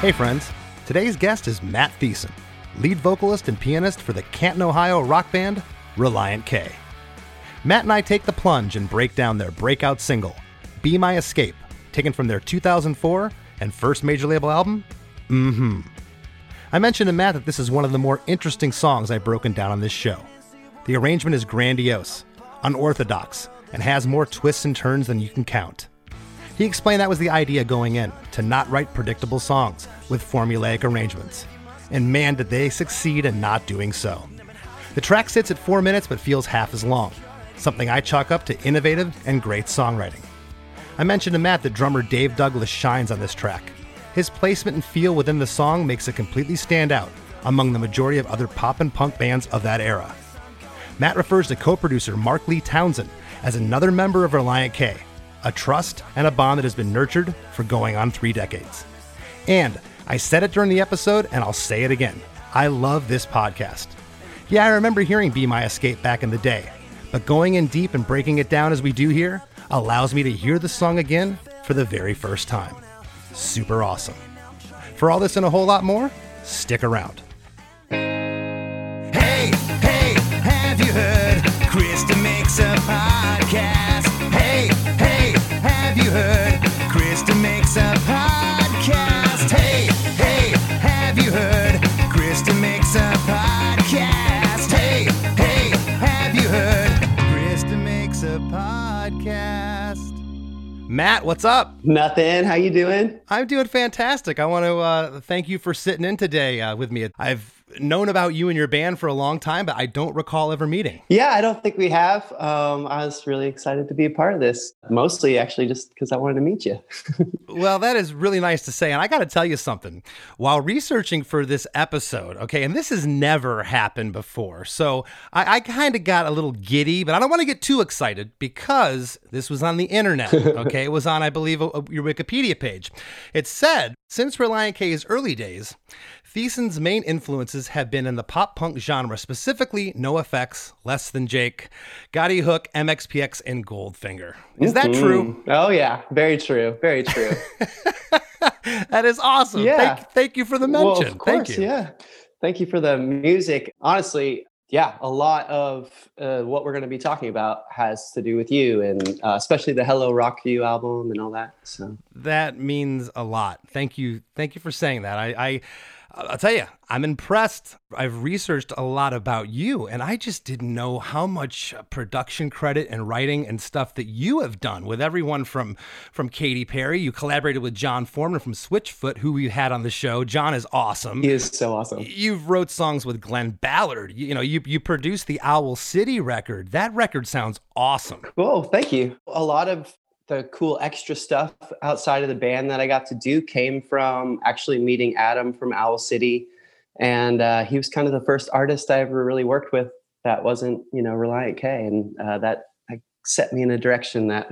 Hey, friends. Today's guest is Matt Thiessen, lead vocalist and pianist for the Canton, Ohio rock band Relient K. Matt and I take the plunge and break down their breakout single, Be My Escape, taken from their 2004 and first major label album, Mm hmm. I mentioned to Matt that this is one of the more interesting songs I've broken down on this show. The arrangement is grandiose, unorthodox, and has more twists and turns than you can count. He explained that was the idea going in, to not write predictable songs with formulaic arrangements. And man, did they succeed in not doing so. The track sits at four minutes but feels half as long, something I chalk up to innovative and great songwriting. I mentioned to Matt that drummer Dave Douglas shines on this track. His placement and feel within the song makes it completely stand out among the majority of other pop and punk bands of that era. Matt refers to co producer Mark Lee Townsend as another member of Relient K, a trust and a bond that has been nurtured for going on three decades. And I said it during the episode, and I'll say it again. I love this podcast. Yeah, I remember hearing Be My Escape back in the day, but going in deep and breaking it down as we do here allows me to hear the song again for the very first time. Super awesome. For all this and a whole lot more, stick around. Chris DeMakes a podcast. Hey, hey, have you heard? Chris DeMakes a podcast. Hey, hey, have you heard? Chris DeMakes a podcast. Hey, hey, have you heard? Chris DeMakes a podcast. Matt, what's up? Nothing. How you doing? I'm doing fantastic. I want to uh, thank you for sitting in today uh, with me. I've known about you and your band for a long time, but I don't recall ever meeting. Yeah, I don't think we have. Um, I was really excited to be a part of this, mostly actually just because I wanted to meet you. well, that is really nice to say. And I got to tell you something. While researching for this episode, okay, and this has never happened before, so I, I kind of got a little giddy, but I don't want to get too excited because this was on the internet, okay? it was on, I believe, a, a, your Wikipedia page. It said, since Relient K's early days, Thiessen's main influences have been in the pop punk genre, specifically NOFX, Less Than Jake, Ghoti Hook, MXPX, and Goldfinger. Is that Mm-hmm. true? Oh yeah, very true. Very true. that is awesome. Yeah. Thank, thank you for the mention. well, of course, thank you. yeah. Thank you for the music. Honestly, yeah, a lot of uh, what we're going to be talking about has to do with you, and uh, especially the Hello Rockview album and all that. So That means a lot. Thank you. Thank you for saying that. I, I I'll tell you, I'm impressed. I've researched a lot about you, and I just didn't know how much uh, production credit and writing and stuff that you have done with everyone from from Katy Perry. You collaborated with Jon Foreman from Switchfoot, who we had on the show. John is awesome. he is so awesome. You've wrote songs with Glen Ballard. You, you know, you you produced the Owl City record. That record sounds awesome. Cool. Thank you. A lot of the cool extra stuff outside of the band that I got to do came from actually meeting Adam from Owl City. And uh, he was kind of the first artist I ever really worked with that wasn't, you know, Relient K. And uh, that set me in a direction that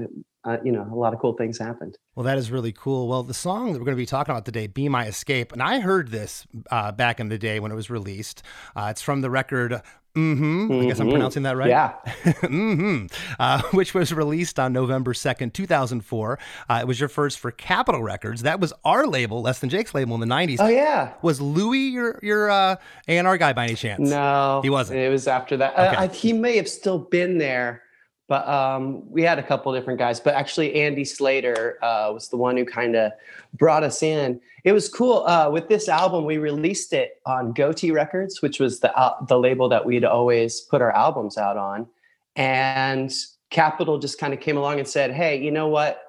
uh, you know, a lot of cool things happened. Well, that is really cool. Well, the song that we're going to be talking about today, Be My Escape, and I heard this uh, back in the day when it was released. Uh, it's from the record Mm-hmm. I guess I'm pronouncing that right. Yeah. mm-hmm. Uh, which was released on November 2nd, 2004. Uh, it was your first for Capitol Records. That was our label, Less Than Jake's label in the 90s. Oh, yeah. Was Louis your your uh, A&R guy by any chance? No. He wasn't. It was after that. Okay. Uh, I, he may have still been there, but um, we had a couple different guys. But actually, Andy Slater uh, was the one who kind of brought us in. It was cool. Uh, with this album, we released it on Gotee Records, which was the uh, the label that we'd always put our albums out on. And Capitol just kind of came along and said, "Hey, you know what?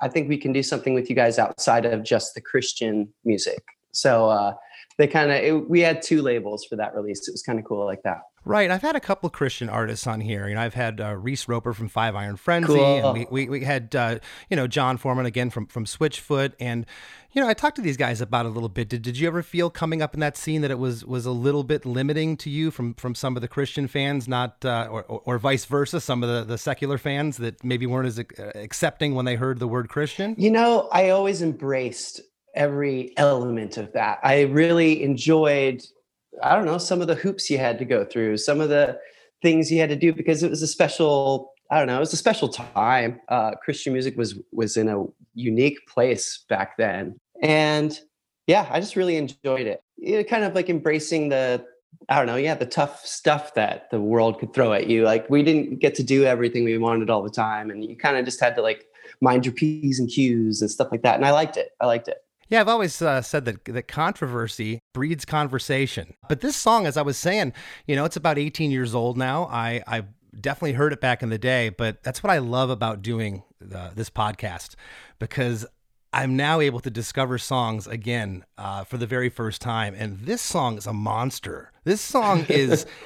I think we can do something with you guys outside of just the Christian music." So uh, they kind of we had two labels for that release. It was kind of cool like that. Right. I've had a couple of Christian artists on here. You know, I've had uh, Reese Roper from Five Iron Frenzy, Cool. and we, we, we had uh, you know Jon Foreman again from from Switchfoot, and you know I talked to these guys about it a little bit. Did, did you ever feel coming up in that scene that it was was a little bit limiting to you from from some of the Christian fans, not uh, or, or or vice versa, some of the the secular fans that maybe weren't as uh, accepting when they heard the word Christian? You know, I always embraced every element of that. I really enjoyed, I don't know, some of the hoops you had to go through, some of the things you had to do because it was a special, I don't know, it was a special time. Uh, Christian music was was in a unique place back then. And yeah, I just really enjoyed it. Know, kind of like embracing the I don't know, yeah, the tough stuff that the world could throw at you. Like we didn't get to do everything we wanted all the time, and you kind of just had to like mind your p's and q's and stuff like that. And I liked it. I liked it. Yeah, I've always uh, said that that controversy breeds conversation. But this song, as I was saying, you know, it's about 18 years old now. I I definitely heard it back in the day, but that's what I love about doing uh, this podcast because I'm now able to discover songs again uh, for the very first time, and this song is a monster. This song is.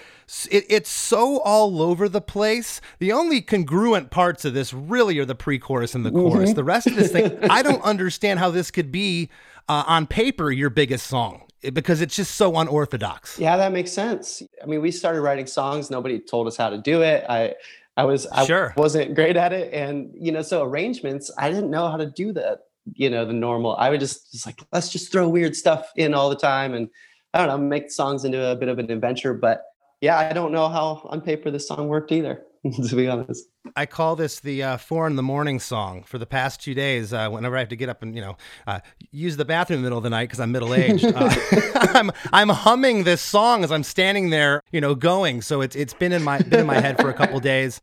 It, it's so all over the place. The only congruent parts of this really are the pre-chorus and the chorus. The rest of this thing, I don't understand how this could be uh, on paper your biggest song because it's just so unorthodox. Yeah, that makes sense. I mean, we started writing songs. Nobody told us how to do it. I, I was, I Sure. wasn't great at it, and you know, so arrangements, I didn't know how to do that. You know, the normal. I would just, just like, let's just throw weird stuff in all the time, and I don't know, make songs into a bit of an adventure. But yeah, I don't know how on paper this song worked either, to be honest. I call this the uh, four in the morning song for the past two days. Uh, whenever I have to get up and you know uh, use the bathroom in the middle of the night because I'm middle aged, uh, I'm I'm humming this song as I'm standing there, you know, going. So it's it's been in my been in my head for a couple days.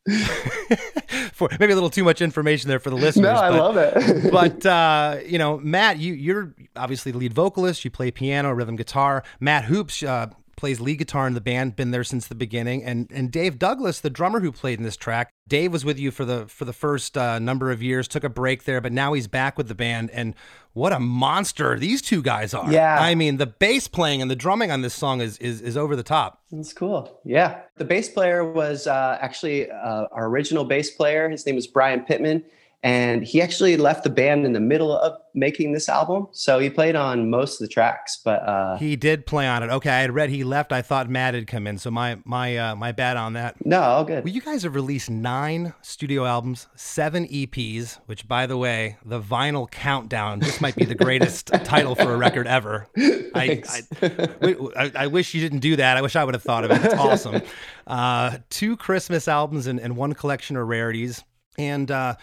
for maybe a little too much information there for the listeners. No, I but- love it. but uh, you know, Matt, you you're obviously the lead vocalist. You play piano, rhythm guitar. Matt Hoopes uh, plays lead guitar in the band. Been there since the beginning. And and Dave Douglas, the drummer who played in this track. Dave was with you for the for the first uh, number of years. Took a break there, but now he's back with the band. And what a monster these two guys are! Yeah. I mean, the bass playing and the drumming on this song is is, is over the top. That's cool. Yeah. The bass player was uh, actually uh, our original bass player. His name was Brian Pittman. And he actually left the band in the middle of making this album. So he played on most of the tracks. But uh, He did play on it. Okay, I had read he left. I thought Matt had come in, so my my uh, my bad on that. no, all good. Well, you guys have released nine studio albums, seven EPs, which, by the way, the vinyl countdown. This might be the greatest title for a record ever. I, I, I, I wish you didn't do that. I wish I would have thought of it. It's awesome. Uh, two Christmas albums and, and one collection of rarities. And uh,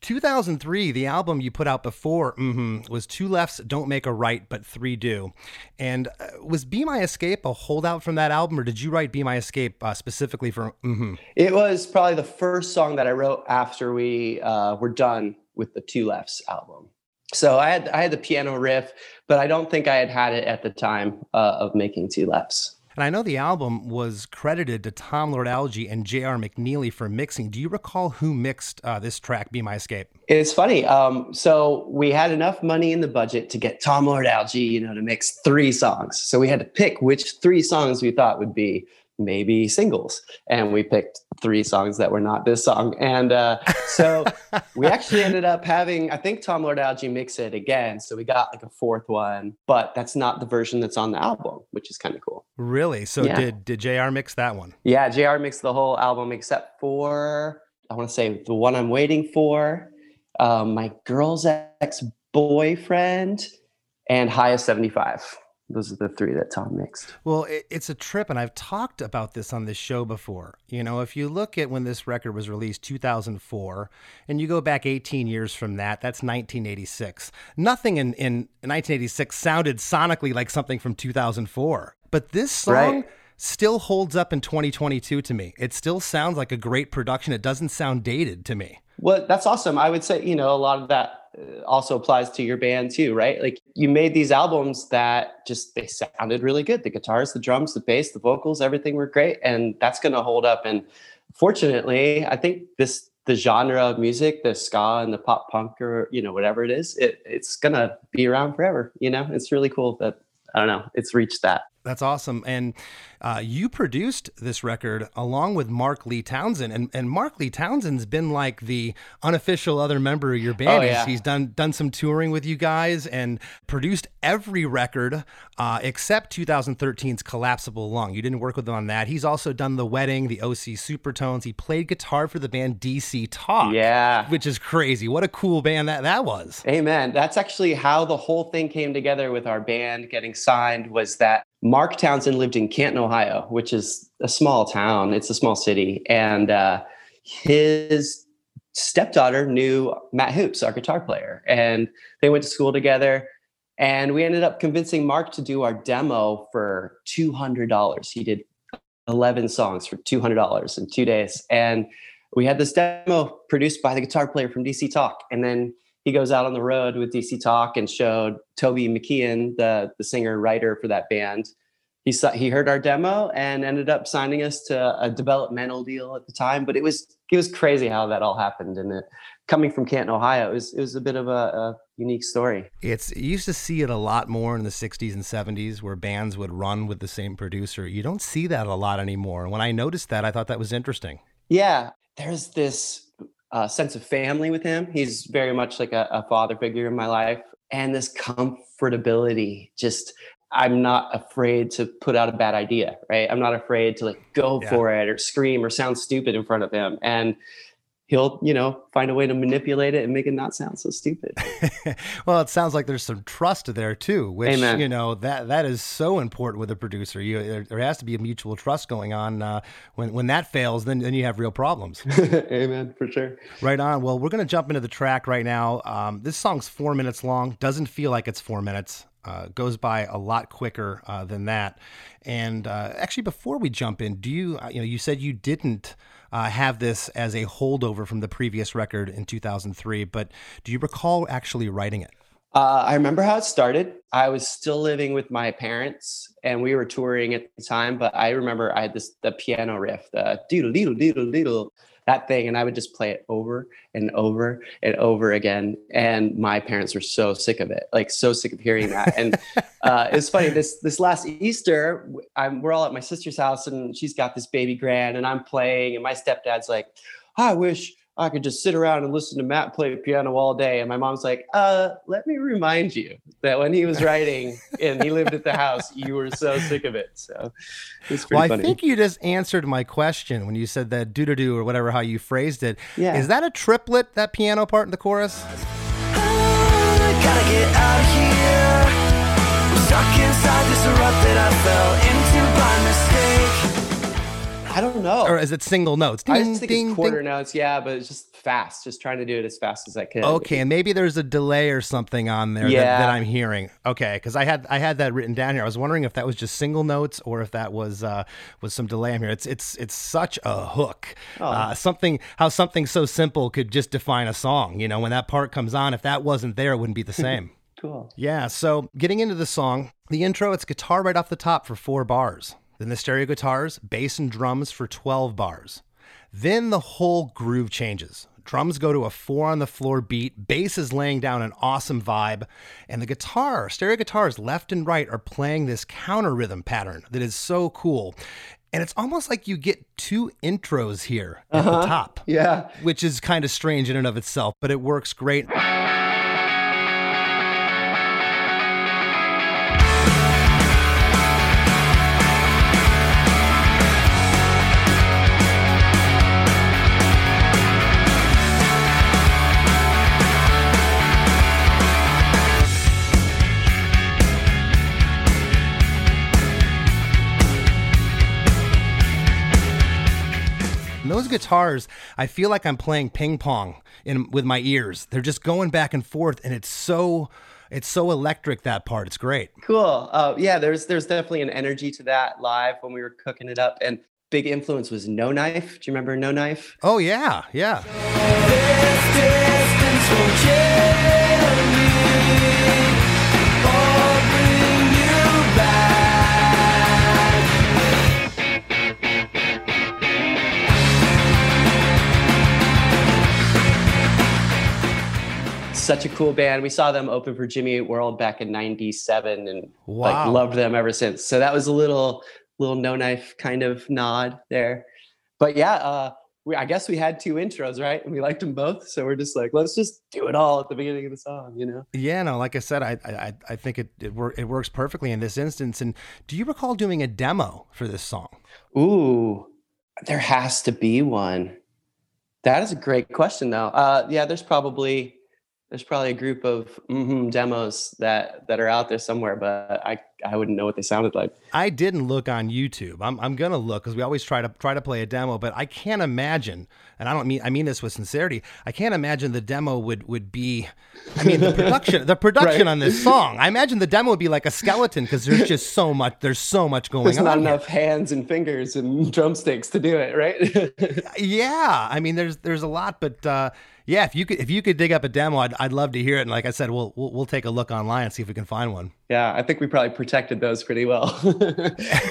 2003, the album you put out before mhm, was Two Lefts Don't Make a Right, but Three Do. And uh, was Be My Escape a holdout from that album, or did you write Be My Escape uh, specifically for mhm? It was probably the first song that I wrote after we uh, were done with the Two Lefts album. So I had I had the piano riff, but I don't think I had had it at the time uh, of making Two Lefts. And I know the album was credited to Tom Lord Alge and J.R. McNeely for mixing. Do you recall who mixed uh, this track, Be My Escape? It's funny. Um, so we had enough money in the budget to get Tom Lord Alge, you know, to mix three songs. So we had to pick which three songs we thought would be maybe singles, and we picked three songs that were not this song. And uh, so we actually ended up having, I think Tom Lord Alge mix it again. So we got like a fourth one, but that's not the version that's on the album, which is kind of cool. Really? So Yeah. did did J.R. mix that one? Yeah, JR mixed the whole album except for I want to say the one I'm waiting for um, my girl's ex boyfriend, and High of 75. Those are the three that Tom mixed. Well, it, it's a trip, and I've talked about this on this show before. You know, if you look at when this record was released, 2004, and you go back 18 years from that, that's 1986. Nothing in, in 1986 sounded sonically like something from 2004. But this song. Right. Still holds up in 2022 to me. It still sounds like a great production. It doesn't sound dated to me. Well, that's awesome. I would say, you know, a lot of that Uh, also applies to your band too, right? Like you made these albums that just they sounded really good. The guitars, the drums, the bass, the vocals, everything were great, and that's going to hold up. And fortunately, I think this the genre of music, the ska and the pop punk, or you know whatever it is, it, it's going to be around forever. You know, it's really cool that I don't know, it's reached that. That's awesome. And uh, you produced this record along with Mark Lee Townsend, and, and Mark Lee Townsend's been like the unofficial other member of your band. Oh, yeah. he's, done done some touring with you guys and produced every record uh, except 2013's Collapsible Lung. You didn't work with him on that. He's also done The Wedding, the OC Supertones. He played guitar for the band DC Talk. Yeah. which is crazy. What a cool band that that was. Amen. That's actually how the whole thing came together with our band getting signed was that Mark Townsend lived in Canton, Ohio, which is a small town. It's a small city. And uh, his stepdaughter knew Matt Hoopes, our guitar player. And they went to school together. And we ended up convincing Mark to do our demo for $200. He did 11 songs for $200 in two days. And we had this demo produced by the guitar player from DC Talk. And then he goes out on the road with DC Talk and showed Toby McKeehan, the, the singer writer for that band. He saw, he heard our demo and ended up signing us to a developmental deal at the time. But it was it was crazy how that all happened. And it, coming from Canton, Ohio, it was it was a bit of a, a unique story. It's you used to see it a lot more in the 60s and 70s where bands would run with the same producer. You don't see that a lot anymore. And when I noticed that, I thought that was interesting. Yeah, there's this uh, sense of family with him. He's very much like a, a father figure in my life, and this comfortability. Just I'm not afraid to put out a bad idea, right? I'm not afraid to like go Yeah. for it or scream or sound stupid in front of him, and he'll you know find a way to manipulate it and make it not sound so stupid. well, it sounds like there's some trust there too, which Amen. you know that that is so important with a producer. You there, there has to be a mutual trust going on. Uh, when when that fails, then then you have real problems. Amen, for sure. right on. Well, we're gonna jump into the track right now. Um, this song's four minutes long. Doesn't feel like it's four minutes. Uh, goes by a lot quicker uh, than that. And uh, actually, before we jump in, do you uh, you know you said you didn't uh, have this as a holdover from the previous record in 2003, but do you recall actually writing it? Uh, I remember how it started. I was still living with my parents, and we were touring at the time. But I remember I had this the piano riff, the doodle doodle doodle doodle, that thing, and I would just play it over and over and over again. And my parents were so sick of it, like so sick of hearing that. And uh, it's funny this this last Easter, I'm, we're all at my sister's house, and she's got this baby grand, and I'm playing, and my stepdad's like, "I wish." I could just sit around and listen to Matt play the piano all day. And my mom's like, uh, let me remind you that when he was writing and he lived at the house, you were so sick of it. So it's pretty Well, I think you just answered my question when you said that doo doo doo or whatever how you phrased it. Yeah. Is that a triplet? That piano part in the chorus? Gotta I fell into by mistake. I don't know. Or is it single notes? I just think ding, it's quarter ding. notes. Yeah, but it's just fast. Just trying to do it as fast as I can. Okay, and maybe there's a delay or something on there that, Yeah. that I'm hearing. Okay, because I had I had that written down here. I was wondering if that was just single notes or if that was uh, was some delay on here. It's it's it's such a hook. Oh. Uh, something how something so simple could just define a song. You know, when that part comes on, if that wasn't there, it wouldn't be the same. Cool. Yeah, so getting into the song, the intro, it's guitar right off the top for four bars. Then the stereo guitars, bass and drums for 12 bars. Then the whole groove changes. Drums go to a four on the floor beat, bass is laying down an awesome vibe, and the guitar, stereo guitars left and right are playing this counter rhythm pattern that is so cool. And it's almost like you get two intros here at the uh-huh. top Yeah. which is kind of strange in and of itself, but it works great. Guitars, I feel like I'm playing ping pong in with my ears. They're just going back and forth, and it's so it's so electric that part. It's great. Cool. Uh, yeah, there's there's definitely an energy to that live when we were cooking it up, and big influence was No Knife. Do you remember No Knife? Oh yeah, yeah. Such a cool band. We saw them open for Jimmy Eat World back in '97, and like loved them ever since. So that was a little little No Knife kind of nod there. But yeah, uh, we, I guess we had two intros, right? And we liked them both. So we're just like, let's just do it all at the beginning of the song, you know? Yeah, no, like I said, I I, I think it it, wor- it works perfectly in this instance. And do you recall doing a demo for this song? Ooh, there has to be one. That is a great question, though. Uh, yeah, there's probably there's probably a group of mhm demos that that are out there somewhere, but I I wouldn't know what they sounded like. I didn't look on YouTube. I'm, I'm gonna look because we always try to try to play a demo, but I can't imagine, and I don't mean I mean this with sincerity. I can't imagine the demo would would be. I mean the production the production Right. on this song. I imagine the demo would be like a skeleton because there's just so much there's so much going There's on. There's not here. enough hands and fingers and drumsticks to do it, right? Yeah, I mean there's there's a lot, but uh, yeah, if you could if you could dig up a demo, I'd, I'd love to hear it. And like I said, we'll, we'll we'll take a look online and see if we can find one. yeah, I think we probably protected those pretty well.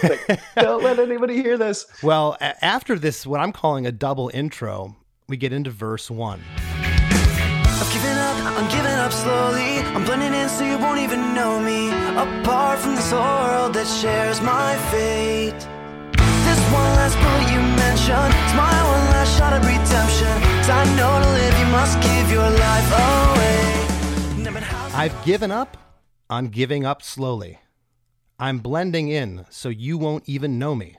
Like, Don't let anybody hear this. Well, a- after this, what I'm calling a double intro, we get into verse one. I've given up, I'm giving up slowly. I'm blending in so you won't even know me. Apart from this world that shares my fate. This one last bullet you mentioned, it's my one last shot at redemption. 'Cause I know to live, you must give your life away. No matter how I've given up on giving up slowly. I'm blending in so you won't even know me.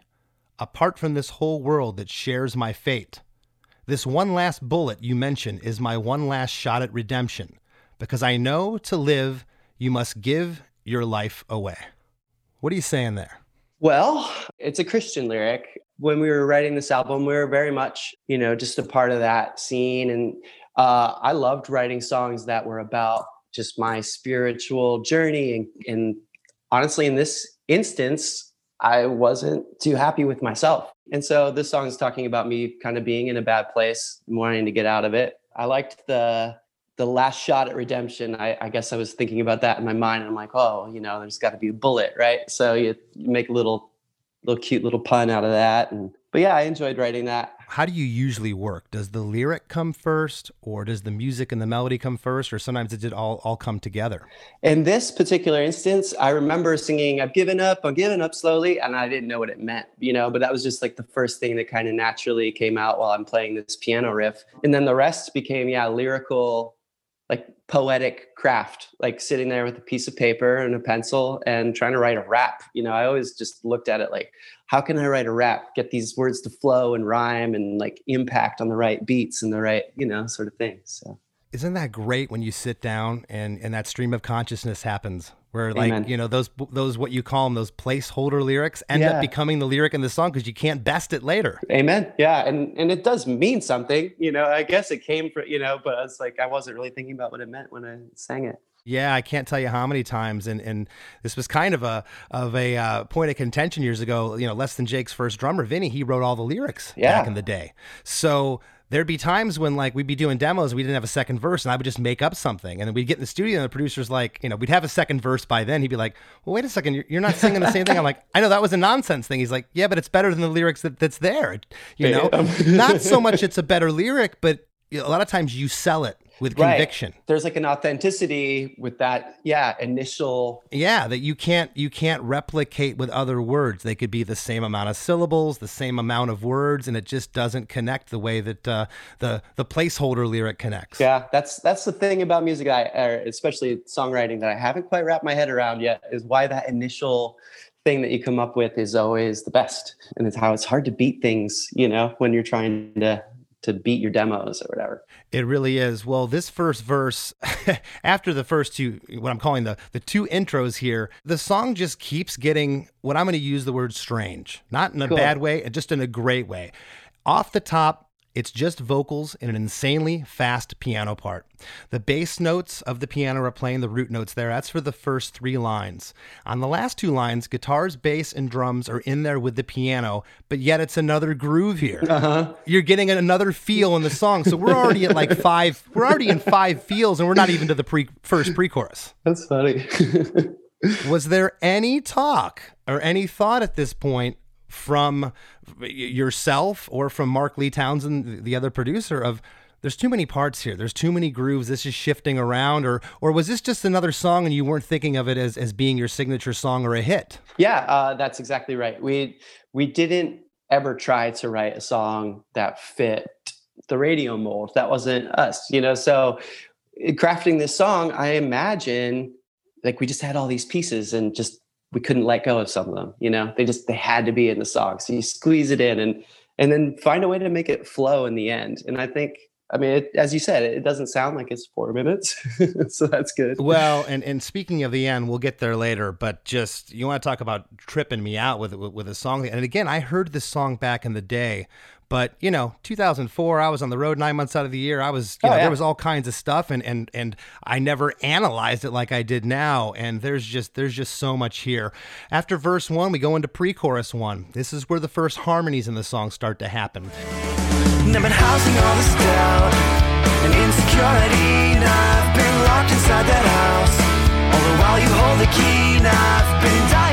Apart from this whole world that shares my fate. This one last bullet you mention is my one last shot at redemption. Because I know to live, you must give your life away. What are you saying there? Well, it's a Christian lyric. When we were writing this album, we were very much, you know, just a part of that scene. And uh, I loved writing songs that were about just my spiritual journey. And, and honestly, in this instance, I wasn't too happy with myself. And so this song is talking about me kind of being in a bad place, wanting to get out of it. I liked the the last shot at redemption. I, I guess I was thinking about that in my mind. And I'm like, oh, you know, there's got to be a bullet, right? So you make a little, little cute little pun out of that. And but yeah, I enjoyed writing that. How do you usually work? Does the lyric come first, or does the music and the melody come first, or sometimes it did all, all come together? In this particular instance, I remember singing, I've given up, I'm giving up slowly, and I didn't know what it meant, you know, but that was just like the first thing that kind of naturally came out while I'm playing this piano riff. And then the rest became, yeah, lyrical, like poetic craft, like sitting there with a piece of paper and a pencil and trying to write a rap. You know, I always just looked at it like, how can I write a rap, get these words to flow and rhyme and like impact on the right beats and the right, you know, sort of thing. So. Isn't that great when you sit down and, and that stream of consciousness happens where like, Amen. you know, those, those, what you call them, those placeholder lyrics end up becoming the lyric in the song because you can't best it later. Amen. Yeah, and and it does mean something, you know. I guess it came from, you know, but it's like I wasn't really thinking about what it meant when I sang it. Yeah, I can't tell you how many times, and and this was kind of a of a uh, point of contention years ago. You know, less than Jake's first drummer, Vinny, he wrote all the lyrics back in the day. So there'd be times when like we'd be doing demos, we didn't have a second verse, and I would just make up something, and then we'd get in the studio, and the producer's like, you know, we'd have a second verse by then. He'd be like, "Well, wait a second, you're, you're not singing the same thing." I'm like, "I know that was a nonsense thing." He's like, "Yeah, but it's better than the lyrics that, that's there." You know, not so much it's a better lyric, but a lot of times you sell it with Right. conviction. There's like an authenticity with that, yeah, initial. Yeah, that you can't you can't replicate with other words. They could be the same amount of syllables, the same amount of words, and it just doesn't connect the way that uh, the the placeholder lyric connects. Yeah, that's that's the thing about music, I or especially songwriting that I haven't quite wrapped my head around yet. Is why that initial thing that you come up with is always the best, and it's how it's hard to beat things, you know, when you're trying to to beat your demos or whatever. It really is. Well, this first verse, after the first two, what I'm calling the the two intros here, the song just keeps getting what I'm going to use the word strange, not in a Cool. bad way, just in a great way. Off the top, it's just vocals and an insanely fast piano part. The bass notes of the piano are playing the root notes there. That's for the first three lines. On the last two lines, guitars, bass, and drums are in there with the piano, but yet it's another groove here. Uh-huh. You're getting another feel in the song. So we're already at like five, we're already in five feels, and we're not even to the pre first pre chorus. That's funny. Was there any talk or any thought at this point from yourself or from Mark Lee Townsend, the other producer, of there's too many parts here. There's too many grooves. This is shifting around, or or was this just another song and you weren't thinking of it as as being your signature song or a hit? Yeah, uh, that's exactly right. We we didn't ever try to write a song that fit the radio mold. That wasn't us, you know. So crafting this song, I imagine like we just had all these pieces and just we couldn't let go of some of them you know? They just they had to be in the song. So you squeeze it in and and then find a way to make it flow in the end. And i think i mean it, as you said it doesn't sound like it's four minutes so that's good. Well and and speaking of the end we'll get there later but just you want to talk about tripping me out with with, with a song. And again i heard this song back in the day but you know, 2004, I was on the road nine months out of the year. I was, you oh, know, yeah. there was all kinds of stuff, and and and I never analyzed it like I did now. And there's just there's just so much here. After verse one, we go into pre-chorus one. This is where the first harmonies in the song start to happen. I've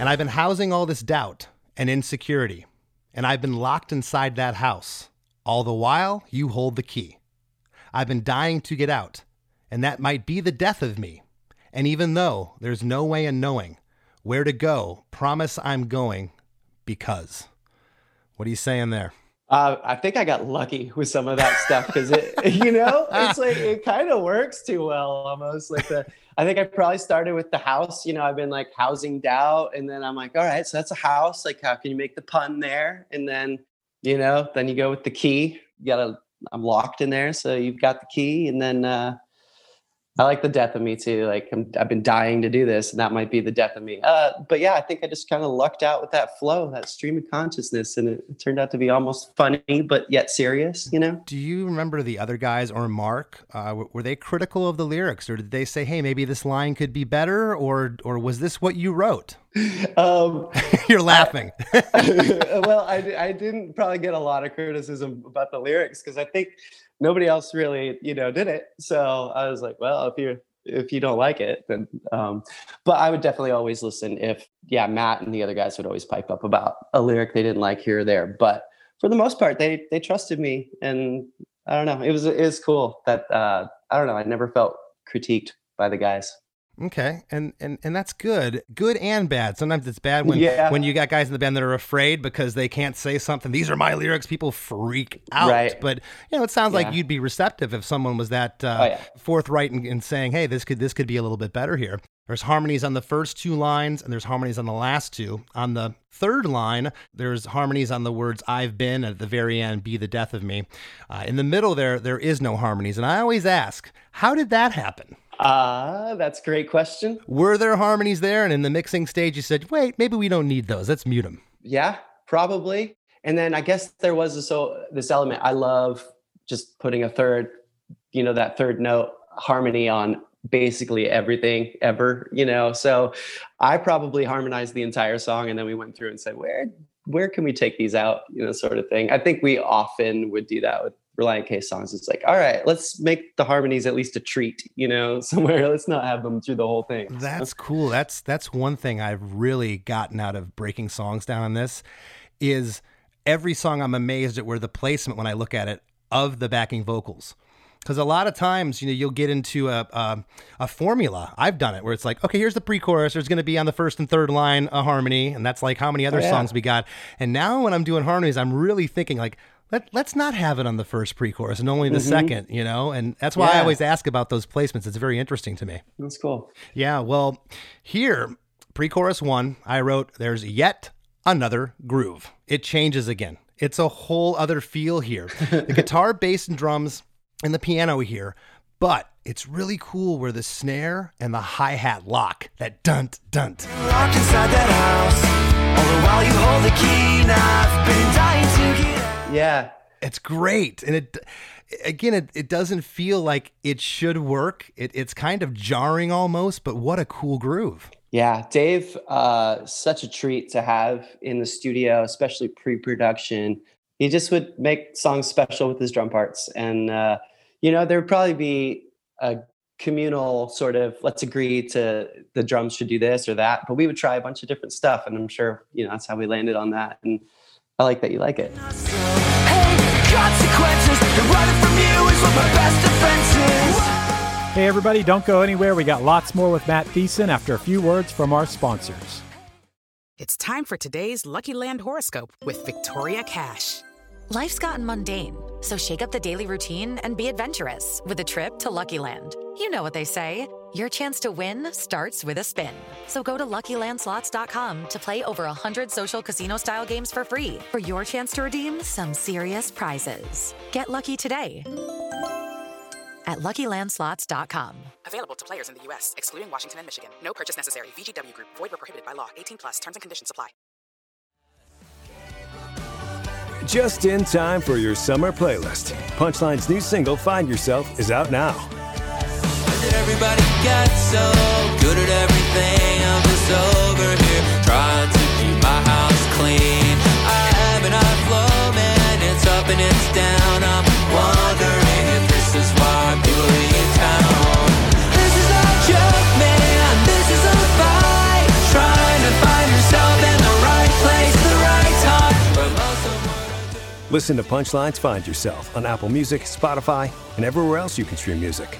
And I've been housing all this doubt and insecurity, and I've been locked inside that house. All the while, you hold the key. I've been dying to get out, and that might be the death of me. And even though there's no way in knowing where to go, promise I'm going because. What are you saying there? Uh, I think I got lucky with some of that stuff because it, you know, it's like it kind of works too well almost. Like the, I think I probably started with the house. You know, I've been like housing doubt, and then I'm like, all right, so that's a house. Like, how can you make the pun there? And then, you know, then you go with the key. You gotta, I'm locked in there, so you've got the key, and then uh, I like the death of me too. Like i have been dying to do this, and that might be the death of me. Uh, but yeah, I think I just kind of lucked out with that flow, that stream of consciousness, and it, it, turned out to be almost funny, but yet serious. You know. Do you remember the other guys or Mark? Uh, were they critical of the lyrics, or did they say, "Hey, maybe this line could be better," or or was this what you wrote? Um, You're laughing. I, well, I, I didn't probably get a lot of criticism about the lyrics because I think nobody else really, you know, did it. So I was like, well, if you if you don't like it, then. Um, but I would definitely always listen if, yeah, Matt and the other guys would always pipe up about a lyric they didn't like here or there. But for the most part, they they trusted me, and I don't know, it was it was cool that uh, I don't know, I never felt critiqued by the guys. Okay, and and and that's good, good and bad. Sometimes it's bad when yeah. when you got guys in the band that are afraid because they can't say something. These are my lyrics. People freak out. Right. But you know, it sounds yeah. like you'd be receptive if someone was that uh, oh, yeah. forthright in, in saying, "Hey, this could this could be a little bit better here." There's harmonies on the first two lines, and there's harmonies on the last two. On the third line, there's harmonies on the words "I've been" at the very end, "Be the death of me." Uh, in the middle, there there is no harmonies, and I always ask, how did that happen? Ah, uh, that's a great question. Were there harmonies there? And in the mixing stage, you said, wait, maybe we don't need those. Let's mute them. Yeah, probably. And then I guess there was this, so this element. I love just putting a third, you know, that third note harmony on basically everything ever, you know. So I probably harmonized the entire song and then we went through and said, where where can we take these out? You know, sort of thing. I think we often would do that with Relient K songs. It's like, all right, let's make the harmonies at least a treat, you know, somewhere. Let's not have them through the whole thing. That's cool. That's that's one thing I've really gotten out of breaking songs down on this is every song I'm amazed at where the placement when I look at it of the backing vocals. Because a lot of times, you know, you'll get into a, a, a formula. I've done it where it's like, okay, here's the pre-chorus. There's going to be on the first and third line a harmony, and that's like how many other oh, yeah. songs we got. And now when I'm doing harmonies, I'm really thinking like, let, let's not have it on the first pre-chorus and only the mm-hmm. second, you know? And that's why yeah. I always ask about those placements. It's very interesting to me. That's cool. Yeah. Well, here, pre-chorus one, I wrote, there's yet another groove. It changes again. It's a whole other feel here. the guitar, bass, and drums and the piano here But it's really cool where the snare and the hi hat lock. That dunt dunt. Locked inside that house. All the while you hold the key. Now I've been dying to get out. Yeah. It's great, and it again it, it doesn't feel like it should work. It, it's kind of jarring almost, but what a cool groove. Yeah, Dave, uh, such a treat to have in the studio, especially pre-production. He just would make songs special with his drum parts, and uh, you know there would probably be a communal sort of let's agree to the drums should do this or that, but we would try a bunch of different stuff, and I'm sure you know that's how we landed on that. And I like that you like it. Hey, consequences. And running from you is what my best defense is. Hey, everybody, don't go anywhere. We got lots more with Matt Thiessen after a few words from our sponsors. It's time for today's Lucky Land horoscope with Victoria Cash. Life's gotten mundane, so shake up the daily routine and be adventurous with a trip to Lucky Land. You know what they say your chance to win starts with a spin. So go to luckylandslots.com to play over 100 social casino style games for free for your chance to redeem some serious prizes. Get lucky today at luckylandslots.com. Available to players in the U.S., excluding Washington and Michigan. No purchase necessary. VGW Group, void or prohibited by law. 18 plus terms and conditions apply. Just in time for your summer playlist. Punchline's new single, Find Yourself, is out now. Everybody got so good at everything. I'm just over here trying to keep my house clean. I have an eye flow, man. It's up and it's down. I'm wondering if this is why people town. This is a joke, man. This is a fight. Trying to find yourself in the right place, the right time. Listen to Punchlines Find Yourself on Apple Music, Spotify, and everywhere else you can stream music.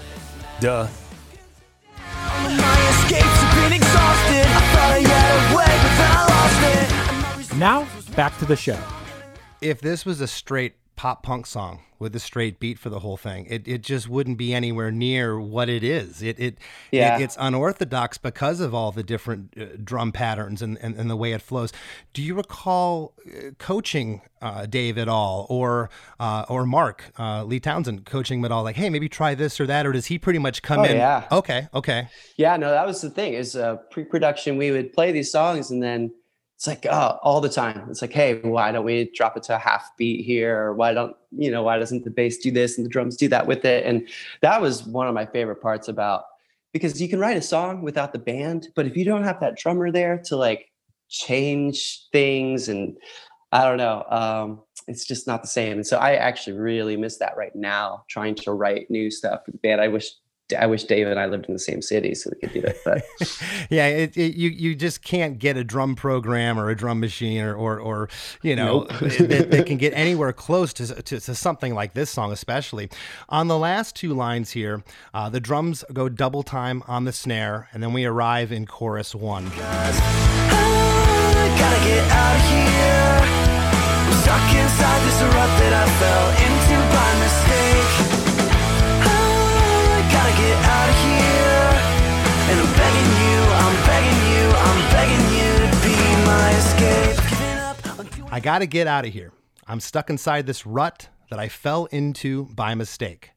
Duh. My escapes have been exhausted. I thought I had a way, but then I lost it. Now, back to the show. If this was a straight pop punk song with a straight beat for the whole thing, it, it just wouldn't be anywhere near what it is. It it, Yeah. it it's unorthodox because of all the different uh, drum patterns and, and, and the way it flows. Do you recall uh, coaching uh, Dave at all, or uh, or Mark uh, Lee Townsend coaching him at all? Like, hey, maybe try this or that, or does he pretty much come Oh, in? yeah. Okay, okay. Yeah, no, that was the thing. Is uh, pre-production, we would play these songs, and then it's like oh, all the time. It's like, hey, why don't we drop it to a half beat here? Why don't you know? Why doesn't the bass do this and the drums do that with it? And that was one of my favorite parts about because you can write a song without the band, but if you don't have that drummer there to like change things and I don't know, um, it's just not the same. And so I actually really miss that right now, trying to write new stuff with the band. I wish I wish Dave and I lived in the same city so we could do that. But yeah, it, it, you you just can't get a drum program or a drum machine or or, or you know that, that can get anywhere close to, to to something like this song, especially on the last two lines here. Uh, the drums go double time on the snare, and then we arrive in chorus one. I I got to get out of here. I'm stuck inside this rut that I fell into by mistake.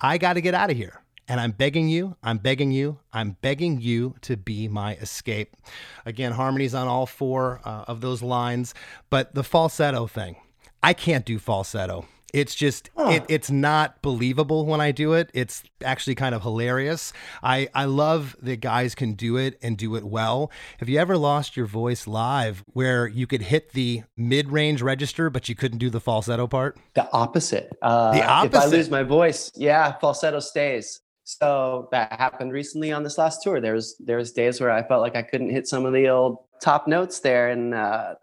I got to get out of here. And I'm begging you, I'm begging you, I'm begging you to be my escape. Again, harmonies on all four uh, of those lines, but the falsetto thing, I can't do falsetto. It's just it, it's not believable when I do it. It's actually kind of hilarious. I I love that guys can do it and do it well. Have you ever lost your voice live where you could hit the mid-range register but you couldn't do the falsetto part? the opposite. Uh, The If I lose my voice, yeah, falsetto stays. So that happened recently on this last tour. There was there was days where I felt like I couldn't hit some of the old top notes there, and uh,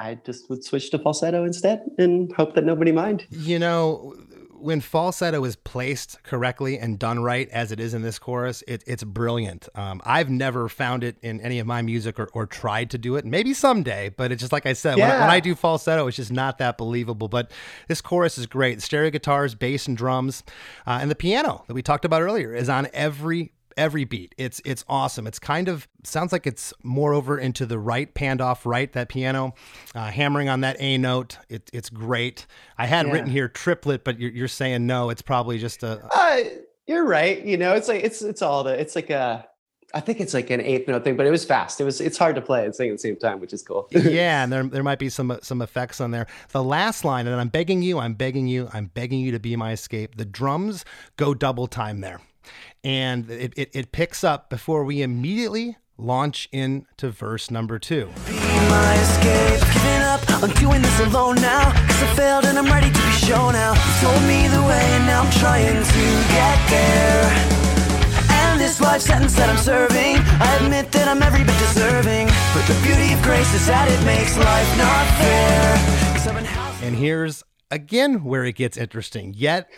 I just would switch to falsetto instead and hope that nobody mind. You know, when falsetto is placed correctly and done right, as it is in this chorus, it, it's brilliant. Um, I've never found it in any of my music or, or tried to do it. Maybe someday, but it's just like I said, when, I, when I do falsetto, it's just not that believable. But this chorus is great. Stereo guitars, bass, and drums, uh, and the piano that we talked about earlier is on every every beat. It's it's awesome. It's kind of sounds like it's more over into the right, panned off right. That piano, uh, hammering on that A note. It, it's great. I had Yeah. written here triplet, but you're, you're saying no. It's probably just a Uh, You're right. You know, it's like it's it's all the it's like a I think it's like an eighth note thing, but it was fast. It was it's hard to play and sing at the same time, which is cool. yeah, and there there might be some some effects on there. The last line, and I'm begging you, I'm begging you, I'm begging you to be my escape. The drums go double time there, and it it, it picks up before we immediately launch into verse number two. Be my escape. Giving up, I'm doing this alone now. Cause I failed and I'm ready to be shown. You told me the way and now I'm trying to get there. And this life sentence that I'm serving, I admit that I'm every bit deserving. But the beauty of grace is that it makes life not fair. Cause I've been housed And here's again where it gets interesting. Yet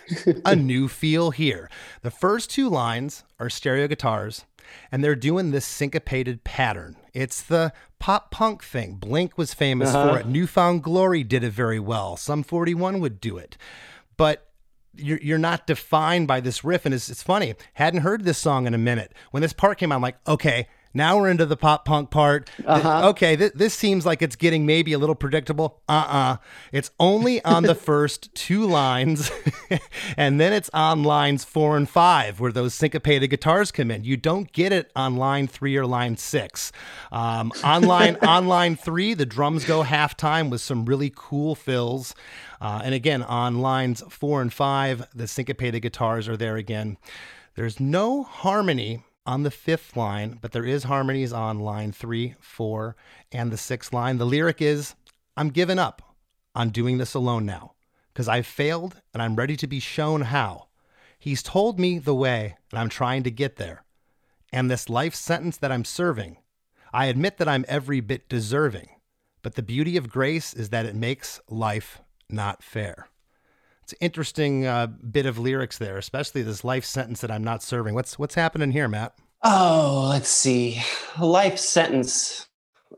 a new feel here. The first two lines are stereo guitars, and they're doing this syncopated pattern. It's the pop punk thing. Blink was famous uh-huh. for it. Newfound Glory did it very well. Sum 41 would do it. But you're, you're not defined by this riff. And it's, it's funny, hadn't heard this song in a minute. When this part came out, I'm like, okay, now we're into the pop punk part. Th- Okay, th- this seems like it's getting maybe a little predictable. Uh uh It's only on the first two lines, and then it's on lines four and five where those syncopated guitars come in. You don't get it on line three or line six. Um, on, line, on line three, the drums go halftime with some really cool fills. Uh, and again, on lines four and five, the syncopated guitars are there again. There's no harmony on the fifth line, but there is harmonies on line three, four, and the sixth line. The lyric is I'm giving up on doing this alone now because I've failed and I'm ready to be shown how. He's told me the way and I'm trying to get there. And this life sentence that I'm serving, I admit that I'm every bit deserving. But the beauty of grace is that it makes life not fair. It's an interesting uh, bit of lyrics there, especially this life sentence that I'm not serving. What's what's happening here, Matt? Oh, let's see. Life sentence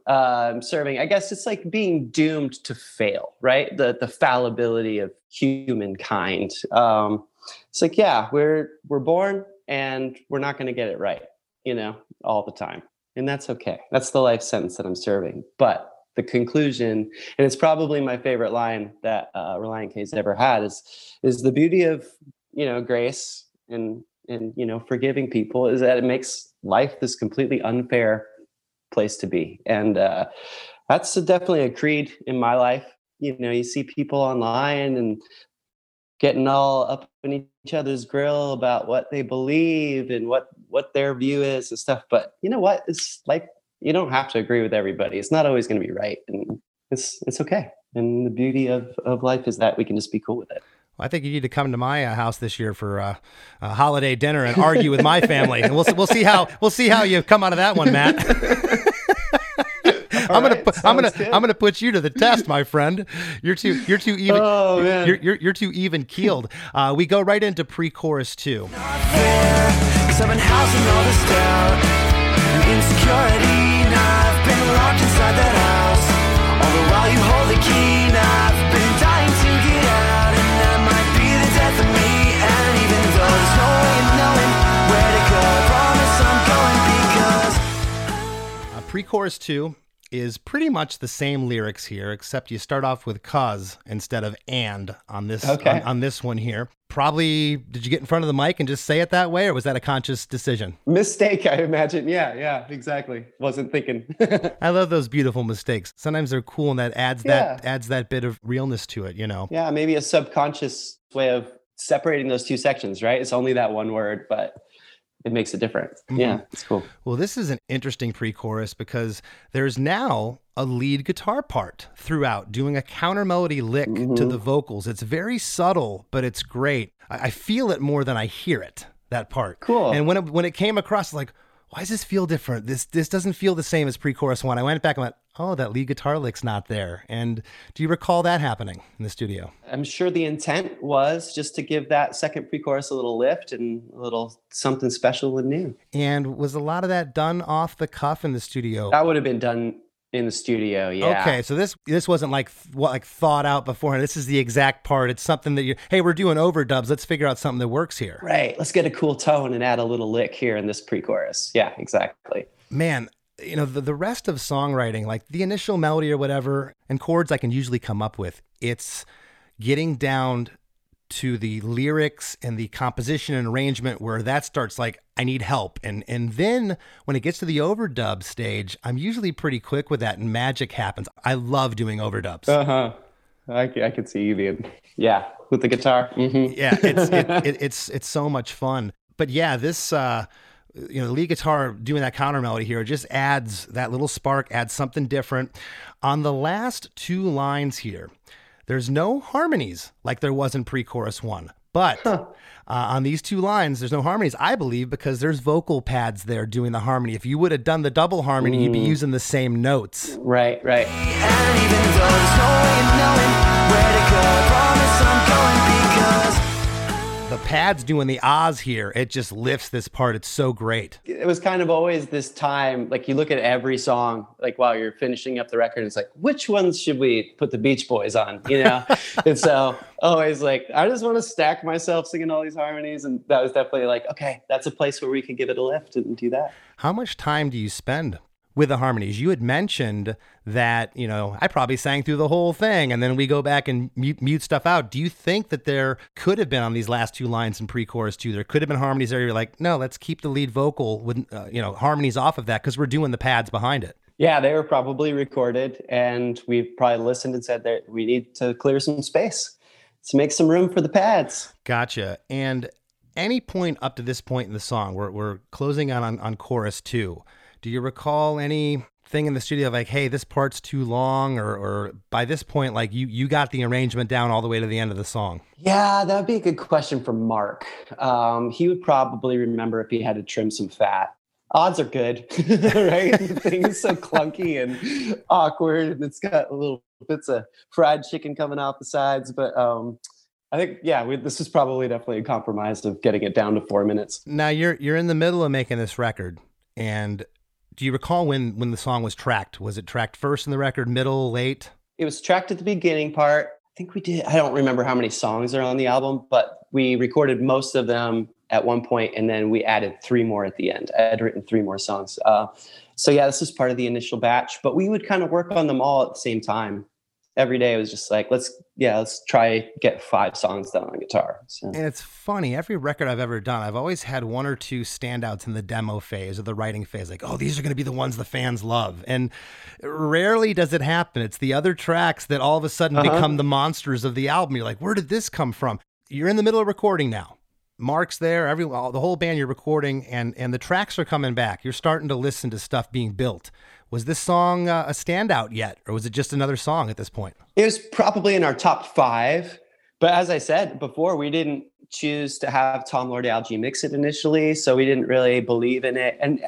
uh, I'm serving. I guess it's like being doomed to fail, right? The the fallibility of humankind. Um, it's like, yeah, we're we're born and we're not going to get it right, you know, all the time, and that's okay. That's the life sentence that I'm serving. But the conclusion, and it's probably my favorite line that uh, Relient K's ever had, is is the beauty of you know grace and and you know forgiving people is that it makes life this completely unfair place to be. And uh, that's definitely a creed in my life. You know you see people online and getting all up in each other's grill about what they believe and what what their view is and stuff but you know what? It's like you don't have to agree with everybody it's not always going to be right and it's it's okay and the beauty of of life is that we can just be cool with it I think you need to come to my uh, house this year for uh, a holiday dinner and argue with my family, and we'll we'll see how we'll see how you come out of that one, Matt. I'm gonna right, put, I'm gonna good. I'm gonna put you to the test, my friend. You're too you're too even. Oh, man. You're, you're you're too even keeled. Uh, we go right into pre-chorus two. fair. Inside that house. All the while you hold the key. Now I've been dying to get out, and that might be the death of me. And even though there's no way of knowing where to go, I promise I'm going because. Uh, pre-chorus two is pretty much the same lyrics here, except you start off with "cause" instead of "and" on this Okay. on, on this one here. Probably, did you get in front of the mic and just say it that way, or was that a conscious decision? mistake i imagine yeah yeah exactly wasn't thinking I love those beautiful mistakes. Sometimes they're cool, and that adds that adds that bit of realness to it. You know. yeah maybe a subconscious way of separating those two sections right it's only that one word but it makes a difference mm-hmm. yeah it's cool Well, this is an interesting pre chorus because there's now a lead guitar part throughout doing a counter melody lick to mm-hmm. the vocals. It's very subtle, but it's great. I, I feel it more than I hear it, that part. Cool. And when it, when it came across, like, why does this feel different? This this doesn't feel the same as pre chorus one. I went back and went, oh, that lead guitar lick's not there. And do you recall that happening in the studio? i'm sure the intent was just to give that second pre-chorus a little lift and a little something special and new And was a lot of that done off the cuff in the studio? that would have been done in the studio yeah Okay, so this this wasn't like what like thought out beforehand. This is the exact part. It's something that you hey, we're doing overdubs. Let's figure out something that works here. right let's get a cool tone and add a little lick here in this pre-chorus yeah exactly Man, you know, the, the rest of songwriting, like the initial melody or whatever, and chords I can usually come up with, it's getting down to the lyrics and the composition and arrangement where that starts like I need help and and then when it gets to the overdub stage I'm usually pretty quick with that and magic happens. I love doing overdubs. Uh-huh. I, I could see you being yeah with the guitar. hmm yeah, it's it, it, it's it's so much fun. But yeah, this uh you know, the lead guitar doing that counter melody here just adds that little spark, adds something different. On the last two lines here, there's no harmonies like there was in pre-chorus one, but uh, on these two lines, there's no harmonies. I believe because there's vocal pads there doing the harmony. If you would have done the double harmony, you'd be Mm. using the same notes. Right, right. The pads doing the ahs here, it just lifts this part. It's so great. It was kind of always this time, like you look at every song, like while you're finishing up the record, it's like, which ones should we put the Beach Boys on? You know? and so always like, I just want to stack myself singing all these harmonies. And that was definitely like, okay, that's a place where we could give it a lift and do that. How much time do you spend with the harmonies? You had mentioned that, you know, I probably sang through the whole thing and then we go back and mute, mute stuff out. Do you think that there could have been on these last two lines in pre chorus too? There could have been harmonies there. You're like, no, let's keep the lead vocal with, uh, you know, harmonies off of that because we're doing the pads behind it. Yeah, they were probably recorded, and we probably listened and said that we need to clear some space to make some room for the pads. Gotcha. And any point up to this point in the song, we're, we're closing on, on on chorus two. Do you recall anything in the studio like, hey, this part's too long, or or by this point, like you you got the arrangement down all the way to the end of the song? Yeah, that would be a good question for Mark. Um, he would probably remember if he had to trim some fat. Odds are good, right? the thing is so clunky and awkward, and it's got little bits of fried chicken coming out the sides. But um, I think, yeah, we, this was probably definitely a compromise of getting it down to four minutes. Now you're you're in the middle of making this record, and do you recall when when the song was tracked? Was it tracked first in the record, middle, late? It was tracked at the beginning part. I think we did. I don't remember how many songs are on the album, but we recorded most of them at one point, and then we added three more at the end. I had written three more songs. Uh, so yeah, this was part of the initial batch, but we would kind of work on them all at the same time. Every day it was just like, let's yeah, let's try get five songs done on guitar. So. And it's funny, every record I've ever done, I've always had one or two standouts in the demo phase or the writing phase. Like, oh, these are going to be the ones the fans love. And rarely does it happen. It's the other tracks that all of a sudden Uh-huh. become the monsters of the album. You're like, where did this come from? You're in the middle of recording now. Mark's there, every all- the whole band you're recording, and and the tracks are coming back. You're starting to listen to stuff being built. Was this song uh, a standout yet, or was it just another song at this point? It was probably in our top five. But as I said before, we didn't choose to have Tom Lord-Alge mix it initially. So we didn't really believe in it. And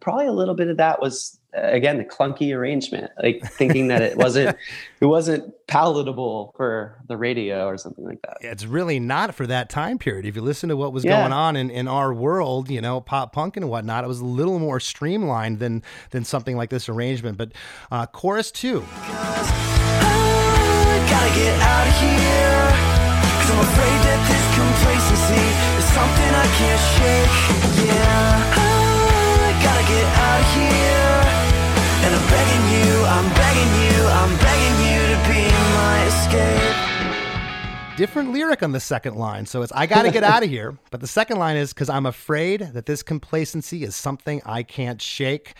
probably a little bit of that was, again, the clunky arrangement, like thinking that it wasn't, it wasn't palatable for the radio or something like that. it's really not for that time period. If you listen to what was Yeah. going on in, in our world, you know, pop punk and whatnot, it was a little more streamlined than than something like this arrangement. But uh, chorus two, gotta get out of here. Cause I'm afraid that this complacency is something I can't shake. Yeah, I gotta get out of here. And I'm begging you, I'm begging you, I'm begging you to be my escape. different lyric on the second line. So it's I got to get out of here. But the second line is because I'm afraid that this complacency is something I can't shake.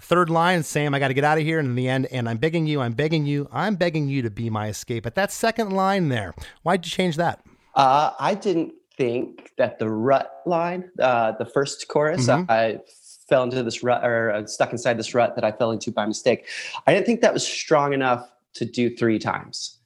Third line, Sam, I got to get out of here. And in the end, and I'm begging you, I'm begging you, I'm begging you to be my escape. But that second line there, why'd you change that? Uh, I didn't think that the rut line, uh, the first chorus, Mhm. I fell into this rut or uh, stuck inside this rut that I fell into by mistake. I didn't think that was strong enough to do three times.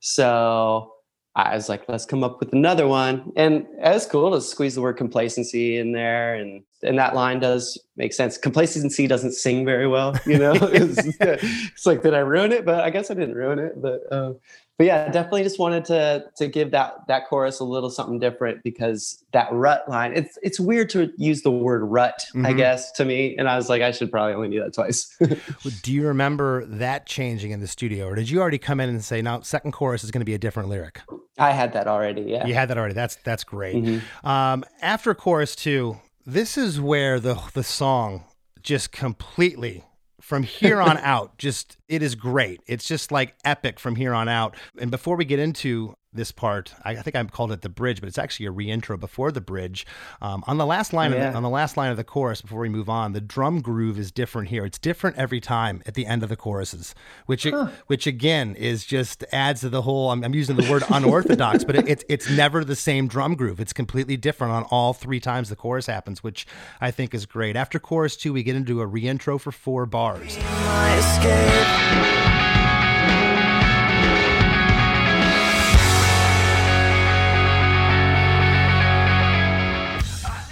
So I was like, let's come up with another one. And it was cool to squeeze the word complacency in there. And, and that line does make sense. Complacency doesn't sing very well, you know? it's, it's like, did I ruin it? But I guess I didn't ruin it. But, um, but yeah, definitely just wanted to to give that that chorus a little something different because that rut line. It's it's weird to use the word rut, I Mhm. guess, to me. And I was like, I should probably only do that twice. Do you remember that changing in the studio? Or did you already come in and say, no, second chorus is going to be a different lyric? I had that already. Yeah. You had that already. That's that's great. Mhm. Um, after chorus two, this is where the the song just completely from here on out just it is great. It's just like epic from here on out. And before we get into this part. I, I think I called it the bridge, but it's actually a reintro before the bridge. Um, on the last line, Oh, of the, on the last line of the chorus, before we move on, the drum groove is different here. It's different every time at the end of the choruses, which which again is just adds to the whole. I'm, I'm using the word unorthodox, but it, it's it's never the same drum groove. It's completely different on all three times the chorus happens, which I think is great. After chorus two, we get into a reintro for four bars.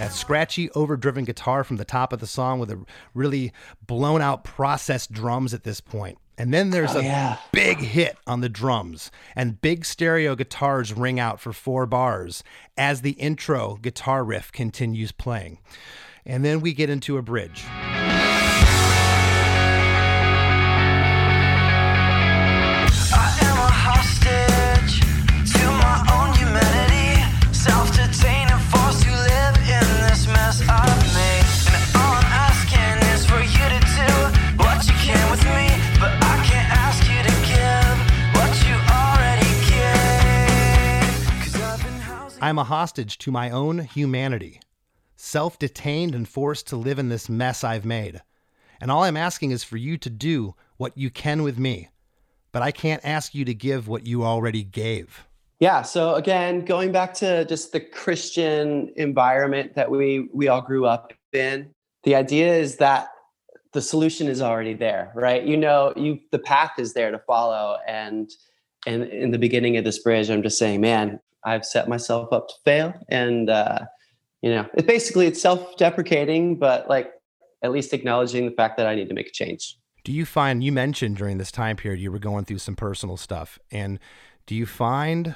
That scratchy, overdriven guitar from the top of the song with a really blown out processed drums at this point. And then there's Oh, a yeah. big hit on the drums, and big stereo guitars ring out for four bars as the intro guitar riff continues playing. And then we get into a bridge. I'm a hostage to my own humanity, self detained and forced to live in this mess I've made. And all I'm asking is for you to do what you can with me, but I can't ask you to give what you already gave. Yeah. So again, going back to just the Christian environment that we we all grew up in, the idea is that the solution is already there, right? You know, you the path is there to follow. And and in the beginning of this bridge, I'm just saying, man, I've set myself up to fail. And uh, you know, it basically it's self-deprecating, but like at least acknowledging the fact that I need to make a change. Do you find you mentioned during this time period you were going through some personal stuff, and do you find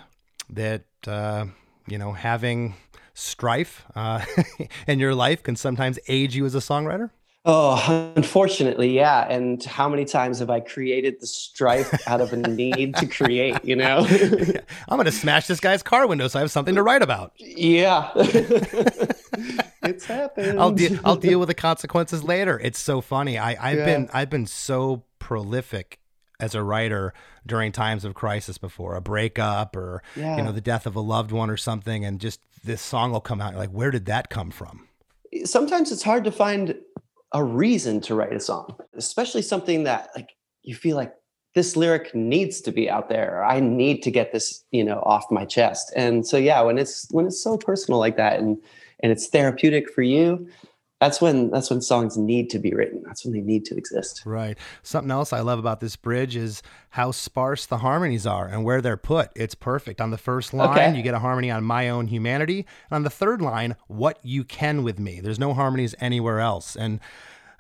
that uh, you know having strife uh, in your life can sometimes age you as a songwriter? Oh, unfortunately, yeah. And how many times have I created the strife out of a need to create, you know? I'm going to smash this guy's car window so I have something to write about. yeah. it's happened. I'll deal I'll deal with the consequences later. It's so funny. I I've Yeah. been I've been so prolific as a writer during times of crisis before, a breakup or Yeah. you know the death of a loved one or something, and just this song will come out. Like, where did that come from? Sometimes it's hard to find a reason to write a song, especially something that like you feel like this lyric needs to be out there. I need to get this, you know, off my chest. And so yeah, when it's when it's so personal like that and and it's therapeutic for you, that's when that's when songs need to be written. That's when they need to exist. Right. Something else I love about this bridge is how sparse the harmonies are and where they're put. It's perfect. On the first line, Okay. you get a harmony on my own humanity. And on the third line, what you can with me. There's no harmonies anywhere else. And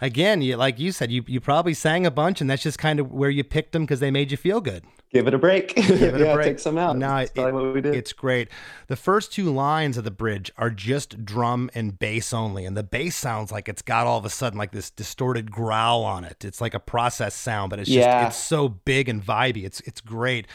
again, you, like you said, you, you probably sang a bunch, and that's just kind of where you picked them because they made you feel good. Give it a break. Give it yeah, a break. take some out. No, it- what we did. It's great. The first two lines of the bridge are just drum and bass only, and the bass sounds like it's got all of a sudden like this distorted growl on it. It's like a processed sound, but it's just Yeah. it's so big and vibey. It's it's great.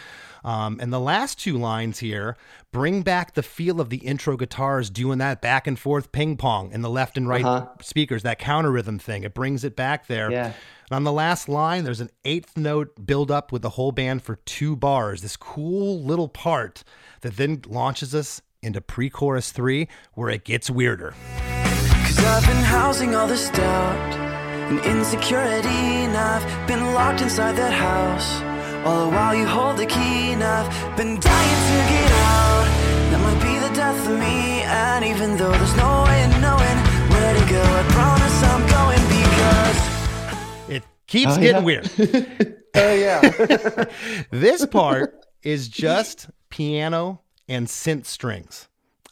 Um, and the last two lines here bring back the feel of the intro guitars doing that back and forth ping pong in the left and right Uh-huh. speakers, that counter rhythm thing. It brings it back there. Yeah. And on the last line, there's an eighth note build up with the whole band for two bars. This cool little part that then launches us into pre chorus three, where it gets weirder. Cause I've been housing all this doubt and insecurity, and I've been locked inside that house. All the while you hold the key, and I've been dying to get out. That might be the death of me, and even though there's no way of knowing where to go, I promise I'm going keeps Oh, getting yeah. weird. oh yeah. this part is just piano and synth strings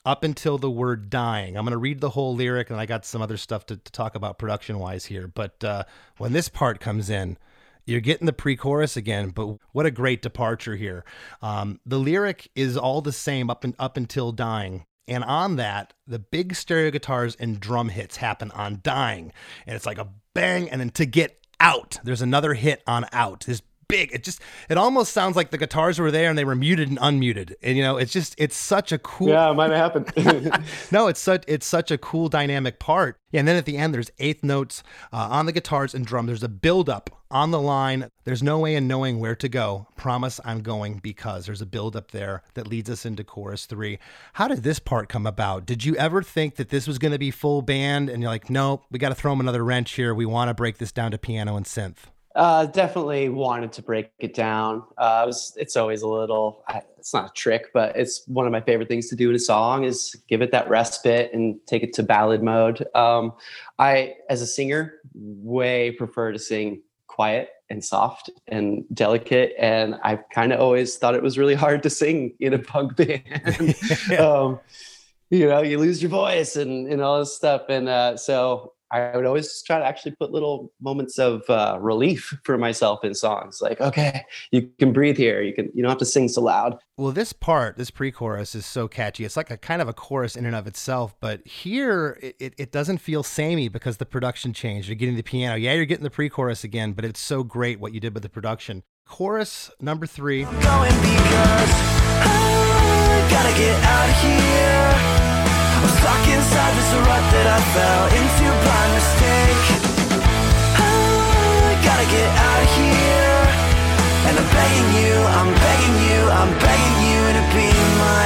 up until the word dying. I'm going to read the whole lyric and I got some other stuff to, to talk about production wise here. But uh, when this part comes in, you're getting the pre chorus again, but what a great departure here. Um, the lyric is all the same up, and, up until dying. And on that, the big stereo guitars and drum hits happen on dying. And it's like a bang. And then to get out, there's another hit on out. Big. It just it almost sounds like the guitars were there and they were muted and unmuted. And you know, it's just it's such a cool. Yeah, it might have happened. no, it's such it's such a cool dynamic part. Yeah, and then at the end, there's eighth notes uh, on the guitars and drum. There's a build up on the line. There's no way in knowing where to go. Promise I'm going because there's a build up there that leads us into chorus three. How did this part come about? Did you ever think that this was going to be full band and you're like, nope, we got to throw them another wrench here. We want to break this down to piano and synth? Uh, definitely wanted to break it down. Uh, it was, it's always a little, I, it's not a trick, but it's one of my favorite things to do in a song is give it that respite and take it to ballad mode. Um, I, as a singer, way prefer to sing quiet and soft and delicate. And I've kind of always thought it was really hard to sing in a punk band. um, you know, you lose your voice and, and all this stuff. And uh, so I would always try to actually put little moments of uh, relief for myself in songs. Like, okay, you can breathe here. You can you don't have to sing so loud. Well, this part, this pre-chorus, is so catchy. It's like a kind of a chorus in and of itself. But here, it, it doesn't feel samey because the production changed. You're getting the piano. Yeah, you're getting the pre-chorus again, but it's so great what you did with the production. Chorus number 3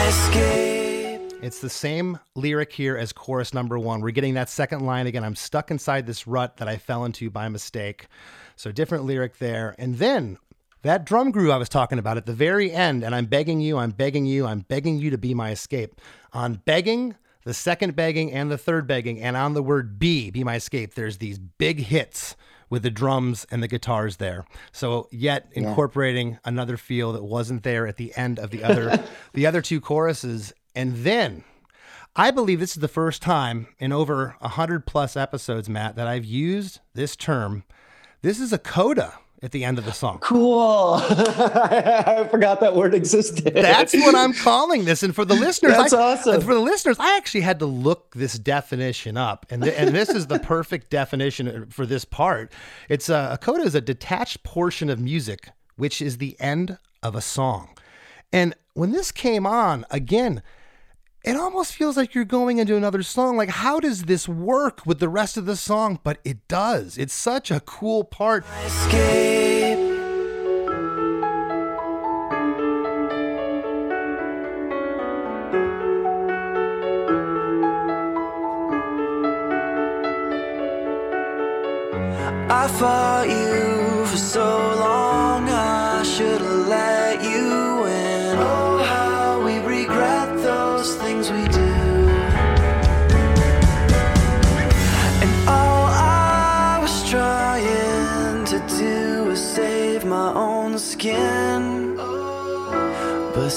Escape. It's the same lyric here as chorus number one. We're getting that second line again. I'm stuck inside this rut that I fell into by mistake. So different lyric there. And then that drum groove I was talking about at the very end, and I'm begging you, I'm begging you, I'm begging you to be my escape. On begging, the second begging, and the third begging, and on the word be, be my escape, there's these big hits with the drums and the guitars there. So yet incorporating another feel that wasn't there at the end of the other the other two choruses. And then I believe this is the first time in over a hundred plus episodes, Matt, that I've used this term. This is a coda at the end of the song. Cool. I forgot that word existed. That's what I'm calling this. And for the listeners, That's I, awesome. For the listeners, I actually had to look this definition up, and th- and this is the perfect definition for this part. It's a, a coda is a detached portion of music, which is the end of a song. And when this came on again. It almost feels like you're going into another song. Like, how does this work with the rest of the song? But it does. It's such a cool part. Escape. I fought you for so long,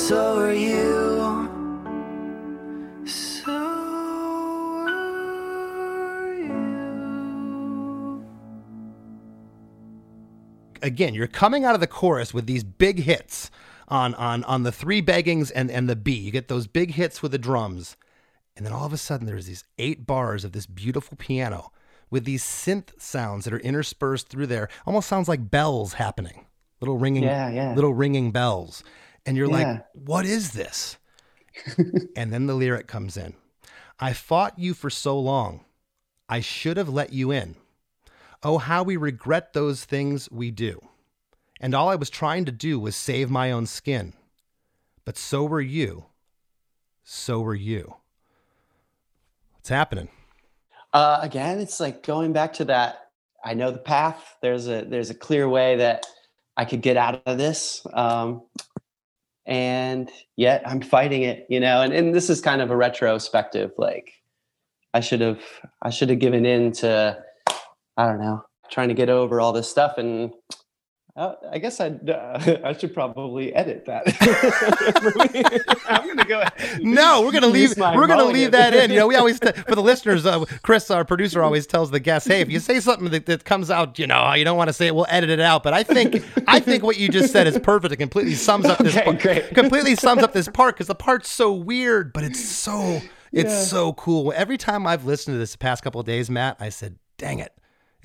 so are you. So are you. again, you're coming out of the chorus with these big hits on on on the three beggings and and the B. You get those big hits with the drums, and then all of a sudden there's these eight bars of this beautiful piano with these synth sounds that are interspersed through there. Almost sounds like bells happening, little ringing, Yeah, yeah. little ringing bells, and you're Yeah. like, what is this? and then the lyric comes in. I fought you for so long. I should have let you in. Oh, how we regret those things we do. And all I was trying to do was save my own skin. But so were you. So were you. What's happening? uh, again it's like going back to that i know the path there's a there's a clear way that i could get out of this um, and yet i'm fighting it you know and, and this is kind of a retrospective like i should have i should have given in to i don't know trying to get over all this stuff and uh, I guess I'd, uh, I should probably edit that. I'm gonna go ahead. No, we're gonna leave. We're gonna mulligan. leave that in. You know, we always t- for the listeners. Uh, Chris, our producer, always tells the guests, "Hey, if you say something that, that comes out, you know, you don't want to say it, we'll edit it out." But I think, I think what you just said is perfect. It completely sums up this. Okay, part, great. Completely sums up this part because the part's so weird, but it's so, it's Yeah. so cool. Every time I've listened to this the past couple of days, Matt, I said, "Dang it."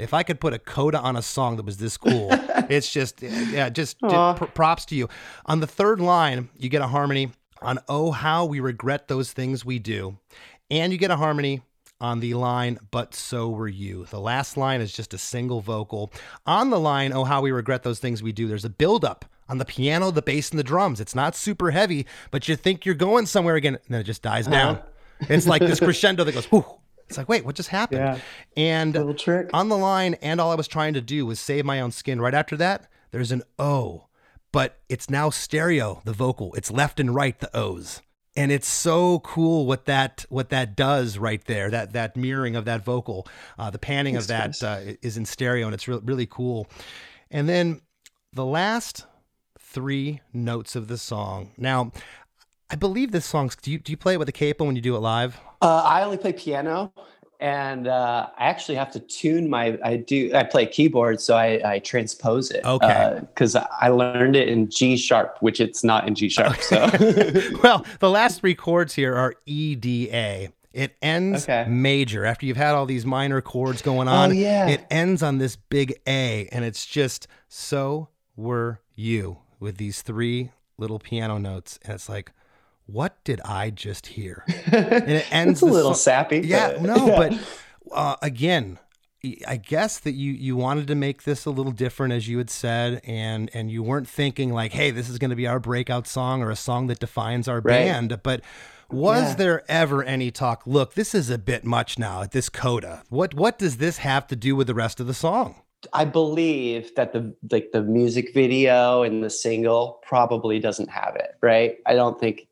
If I could put a coda on a song that was this cool, it's just yeah, just, just pr- props to you. On the third line, you get a harmony on "Oh how we regret those things we do," and you get a harmony on the line "But so were you." The last line is just a single vocal. On the line "Oh how we regret those things we do," there's a buildup on the piano, the bass, and the drums. It's not super heavy, but you think you're going somewhere again, and then it just dies down. Uh-huh. It's like this crescendo that goes, whoo. It's like, wait, what just happened? Yeah. And Little trick. on the line, and all I was trying to do was save my own skin. Right after that, there's an O, but it's now stereo, the vocal. It's left and right, the O's. And it's so cool what that what that does right there. That that mirroring of that vocal, uh, the panning of that uh, is in stereo, and it's re- really cool. And then the last three notes of the song. Now, I believe this song's. Do you do you play it with a capo when you do it live? Uh, I only play piano, and uh, I actually have to tune my. I do. I play keyboard, so I, I transpose it. Okay. Because I learned it in G sharp, which it's not in G sharp. So well, the last three chords here are E D A. It ends Okay. major after you've had all these minor chords going on. Oh, yeah. It ends on this big A, and it's just so were you with these three little piano notes, and it's like, what did I just hear? And it ends it's a little song- sappy. Yeah, but- no, yeah. but uh, again, I guess that you you wanted to make this a little different, as you had said, and and you weren't thinking like, hey, this is going to be our breakout song or a song that defines our Right. band. But was Yeah. there ever any talk? Look, this is a bit much now at this coda. What what does this have to do with the rest of the song? I believe that the like the music video and the single probably doesn't have it, right? I don't think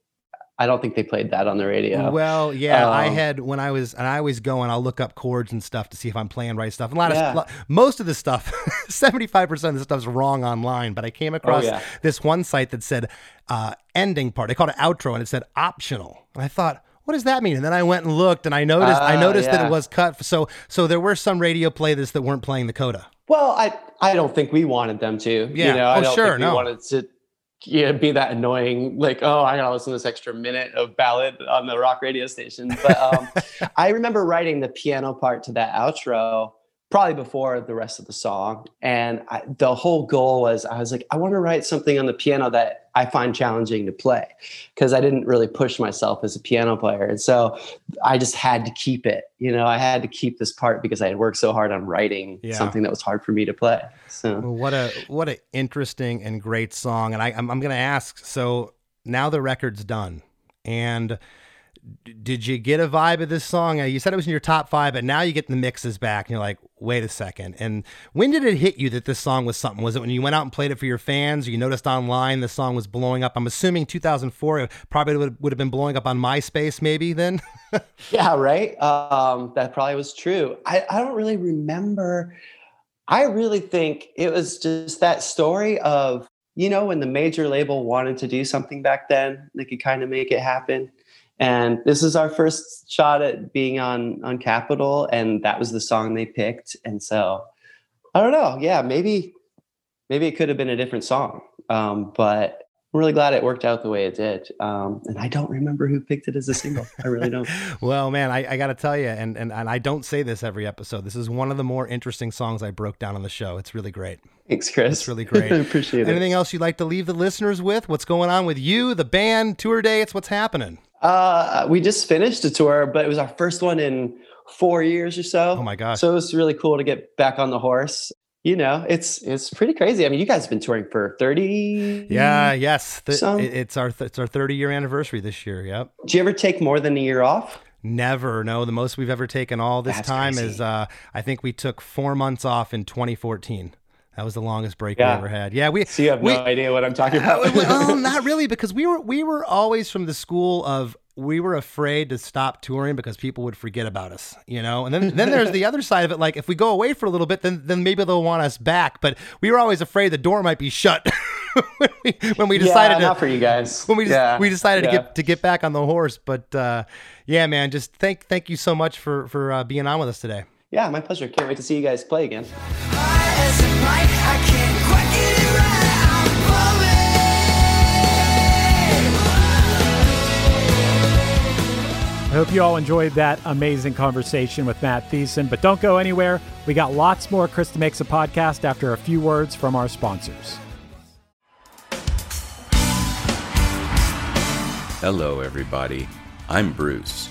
I don't think they played that on the radio. Well, yeah, I Um, had when I was, and I always go and I'll look up chords and stuff to see if I'm playing right stuff. And A lot Yeah. of lo- most of the stuff, seventy five percent of the stuff's wrong online. But I came across Oh, yeah. this one site that said uh, ending part. They called it outro, and it said optional. And I thought, what does that mean? And then I went and looked, and I noticed, I Ah, noticed that it was cut. So, so there were some radio playlists that weren't playing the coda. Well, I I don't think we wanted them to. Yeah. You know, I Oh, don't sure, think we no. wanted to yeah, be that annoying. Like, oh, I gotta listen to this extra minute of ballad on the rock radio station. But um, I remember writing the piano part to that outro probably before the rest of the song, and I, the whole goal was I was like, I want to write something on the piano that I find challenging to play because I didn't really push myself as a piano player, and so I just had to keep it. You know, I had to keep this part because I had worked so hard on writing Yeah. something that was hard for me to play. So Well, what a what a interesting and great song. And I, I'm I'm going to ask. So now the record's done, and did you get a vibe of this song? Uh, You said it was in your top five, but now you get the mixes back, and you're like, wait a second. And when did it hit you that this song was something? Was it when you went out and played it for your fans, or you noticed online the song was blowing up? I'm assuming 2004 it probably would, would have been blowing up on MySpace, maybe then. Yeah, right. Um, that probably was true. I, I don't really remember. I really think it was just that story of, you know, when the major label wanted to do something back then, they could kind of make it happen. And this is our first shot at being on on Capitol, and that was the song they picked. And so I don't know. Yeah, maybe maybe it could have been a different song. Um, but I'm really glad it worked out the way it did. Um, and I don't remember who picked it as a single. I really don't. Well, man, I, I got to tell you, and, and and I don't say this every episode. This is one of the more interesting songs I broke down on the show. It's really great. Thanks, Chris. It's really great. I appreciate it. Anything else you'd like to leave the listeners with? What's going on with you, the band, tour dates? What's happening? Uh, we just finished a tour, but it was our first one in four years or so. Oh my gosh. So it was really cool to get back on the horse. You know, it's it's pretty crazy. I mean, you guys have been touring for 30. Yeah, yes. So- it's our th- it's our 30 year anniversary this year. Yep. Do you ever take more than a year off? Never. No, the most we've ever taken all this That's time crazy. is uh I think we took 4 months off in 2014. That was the longest break Yeah. we ever had. Yeah, we So you have we, no idea what I'm talking about. Well, not really, because we were we were always from the school of we were afraid to stop touring because people would forget about us, you know. And then then there's the other side of it, like if we go away for a little bit, then then maybe they'll want us back. But we were always afraid the door might be shut when, we, when we decided yeah, to not for you guys. when we just, Yeah, we decided to get to get back on the horse. But uh, yeah, man, just thank thank you so much for for uh, being on with us today. Yeah, my pleasure. Can't wait to see you guys play again. I hope you all enjoyed that amazing conversation with Matt Thiessen. But don't go anywhere. We got lots more Chris DeMakes a Podcast after a few words from our sponsors. Hello, everybody. I'm Bruce.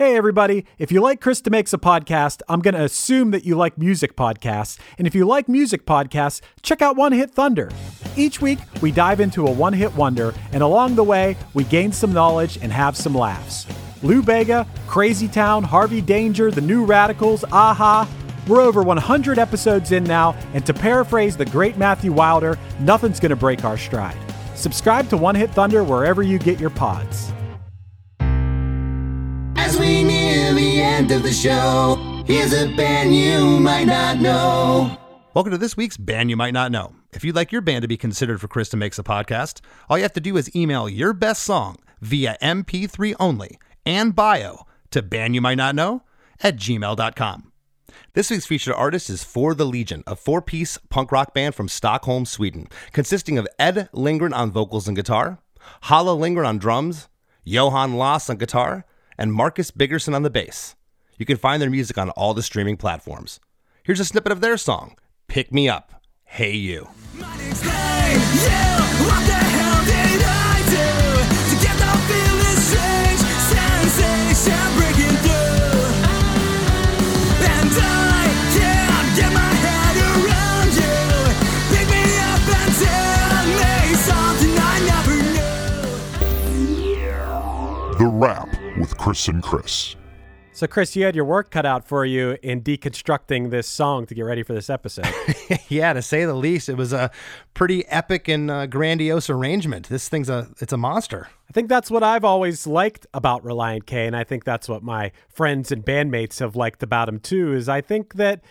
Hey, everybody. If you like Chris DeMakes a Podcast, I'm going to assume that you like music podcasts. And if you like music podcasts, check out One Hit Thunder. Each week, we dive into a one hit wonder, and along the way, we gain some knowledge and have some laughs. Lou Bega, Crazy Town, Harvey Danger, The New Radicals, a-ha. We're over 100 episodes in now, and to paraphrase the great Matthew Wilder, nothing's going to break our stride. Subscribe to One Hit Thunder wherever you get your pods. We near the end of the show, here's a band you might not know. Welcome to this week's Band You Might Not Know. If you'd like your band to be considered for Chris DeMakes a Podcast, all you have to do is email your best song via MP3 only and bio to bandyoumightnotknow at gmail.com. This week's featured artist is For the Legion, a four piece punk rock band from Stockholm, Sweden, consisting of Ed Lindgren on vocals and guitar, Hala Lindgren on drums, Johan Lass on guitar, and Marcus Biggerson on the bass. You can find their music on all the streaming platforms. Here's a snippet of their song, Pick Me Up, Hey You. The Rap with Chris and Chris. So, Chris, you had your work cut out for you in deconstructing this song to get ready for this episode. yeah, to say the least, it was a pretty epic and uh, grandiose arrangement. This thing's a it's a monster. I think that's what I've always liked about Relient K, and I think that's what my friends and bandmates have liked about him too. Is I think that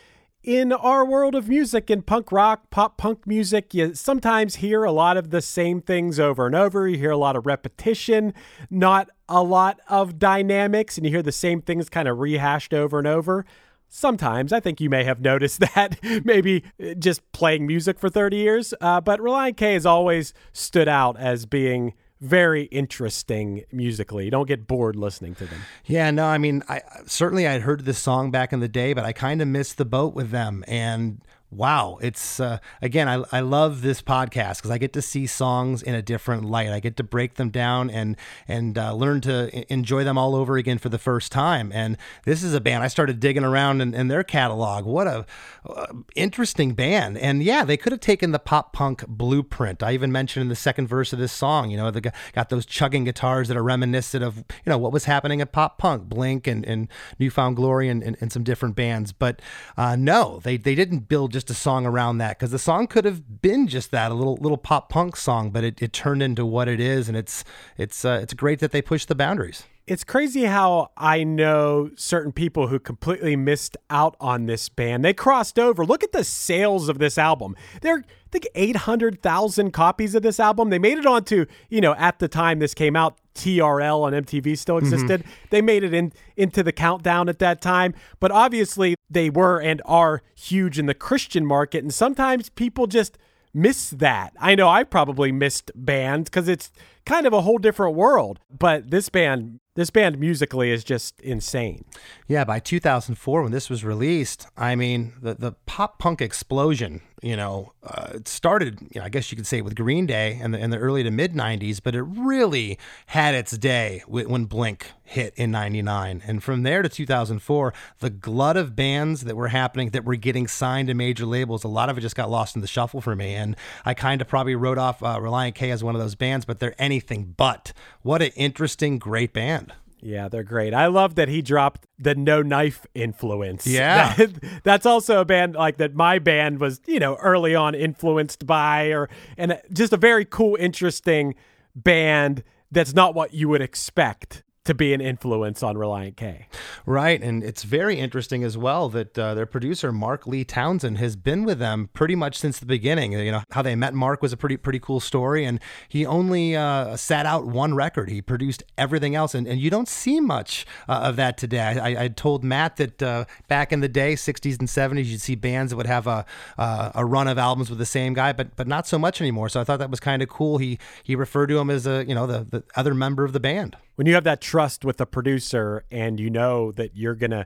in our world of music, in punk rock, pop punk music, you sometimes hear a lot of the same things over and over. You hear a lot of repetition, not a lot of dynamics, and you hear the same things kind of rehashed over and over. Sometimes I think you may have noticed that maybe just playing music for 30 years, uh, but Relient K has always stood out as being very interesting musically. You don't get bored listening to them. Yeah, no, I mean, I certainly I'd heard this song back in the day, but I kind of missed the boat with them. And wow, it's uh, again, I, I love this podcast because I get to see songs in a different light. I get to break them down and and uh, learn to enjoy them all over again for the first time. And this is a band I started digging around in, in their catalog. What a uh, interesting band! And yeah, they could have taken the pop punk blueprint. I even mentioned in the second verse of this song, you know, they got those chugging guitars that are reminiscent of you know what was happening at pop punk, Blink and, and New Found Glory and, and, and some different bands. But uh, no, they they didn't build just a song around that because the song could have been just that a little little pop punk song, but it, it turned into what it is, and it's it's uh, it's great that they pushed the boundaries. It's crazy how I know certain people who completely missed out on this band. They crossed over. Look at the sales of this album. There, I think, 800,000 copies of this album. They made it onto, you know, at the time this came out, TRL on MTV still existed. Mm-hmm. They made it in into the countdown at that time, but obviously they were and are huge in the Christian market and sometimes people just miss that. I know I probably missed bands cuz it's kind of a whole different world, but this band this band musically is just insane. Yeah, by 2004 when this was released, I mean, the the pop punk explosion, you know, uh, it started, you know, I guess you could say with Green Day in the in the early to mid 90s, but it really had its day when Blink hit in 99. And from there to 2004, the glut of bands that were happening that were getting signed to major labels, a lot of it just got lost in the shuffle for me. And I kind of probably wrote off uh, Relient K as one of those bands, but they're anything but. What an interesting, great band. Yeah, they're great. I love that he dropped the No Knife influence. Yeah. That- that's also a band like that my band was, you know, early on influenced by or and just a very cool interesting band that's not what you would expect to be an influence on Relient K. Right, and it's very interesting as well that uh, their producer Mark Lee Townsend has been with them pretty much since the beginning. You know how they met Mark was a pretty pretty cool story, and he only uh, sat out one record. He produced everything else, and, and you don't see much uh, of that today. I, I told Matt that uh, back in the day, '60s and '70s, you'd see bands that would have a uh, a run of albums with the same guy, but but not so much anymore. So I thought that was kind of cool. He he referred to him as a you know the the other member of the band. When you have that trust with the producer and you know that you're to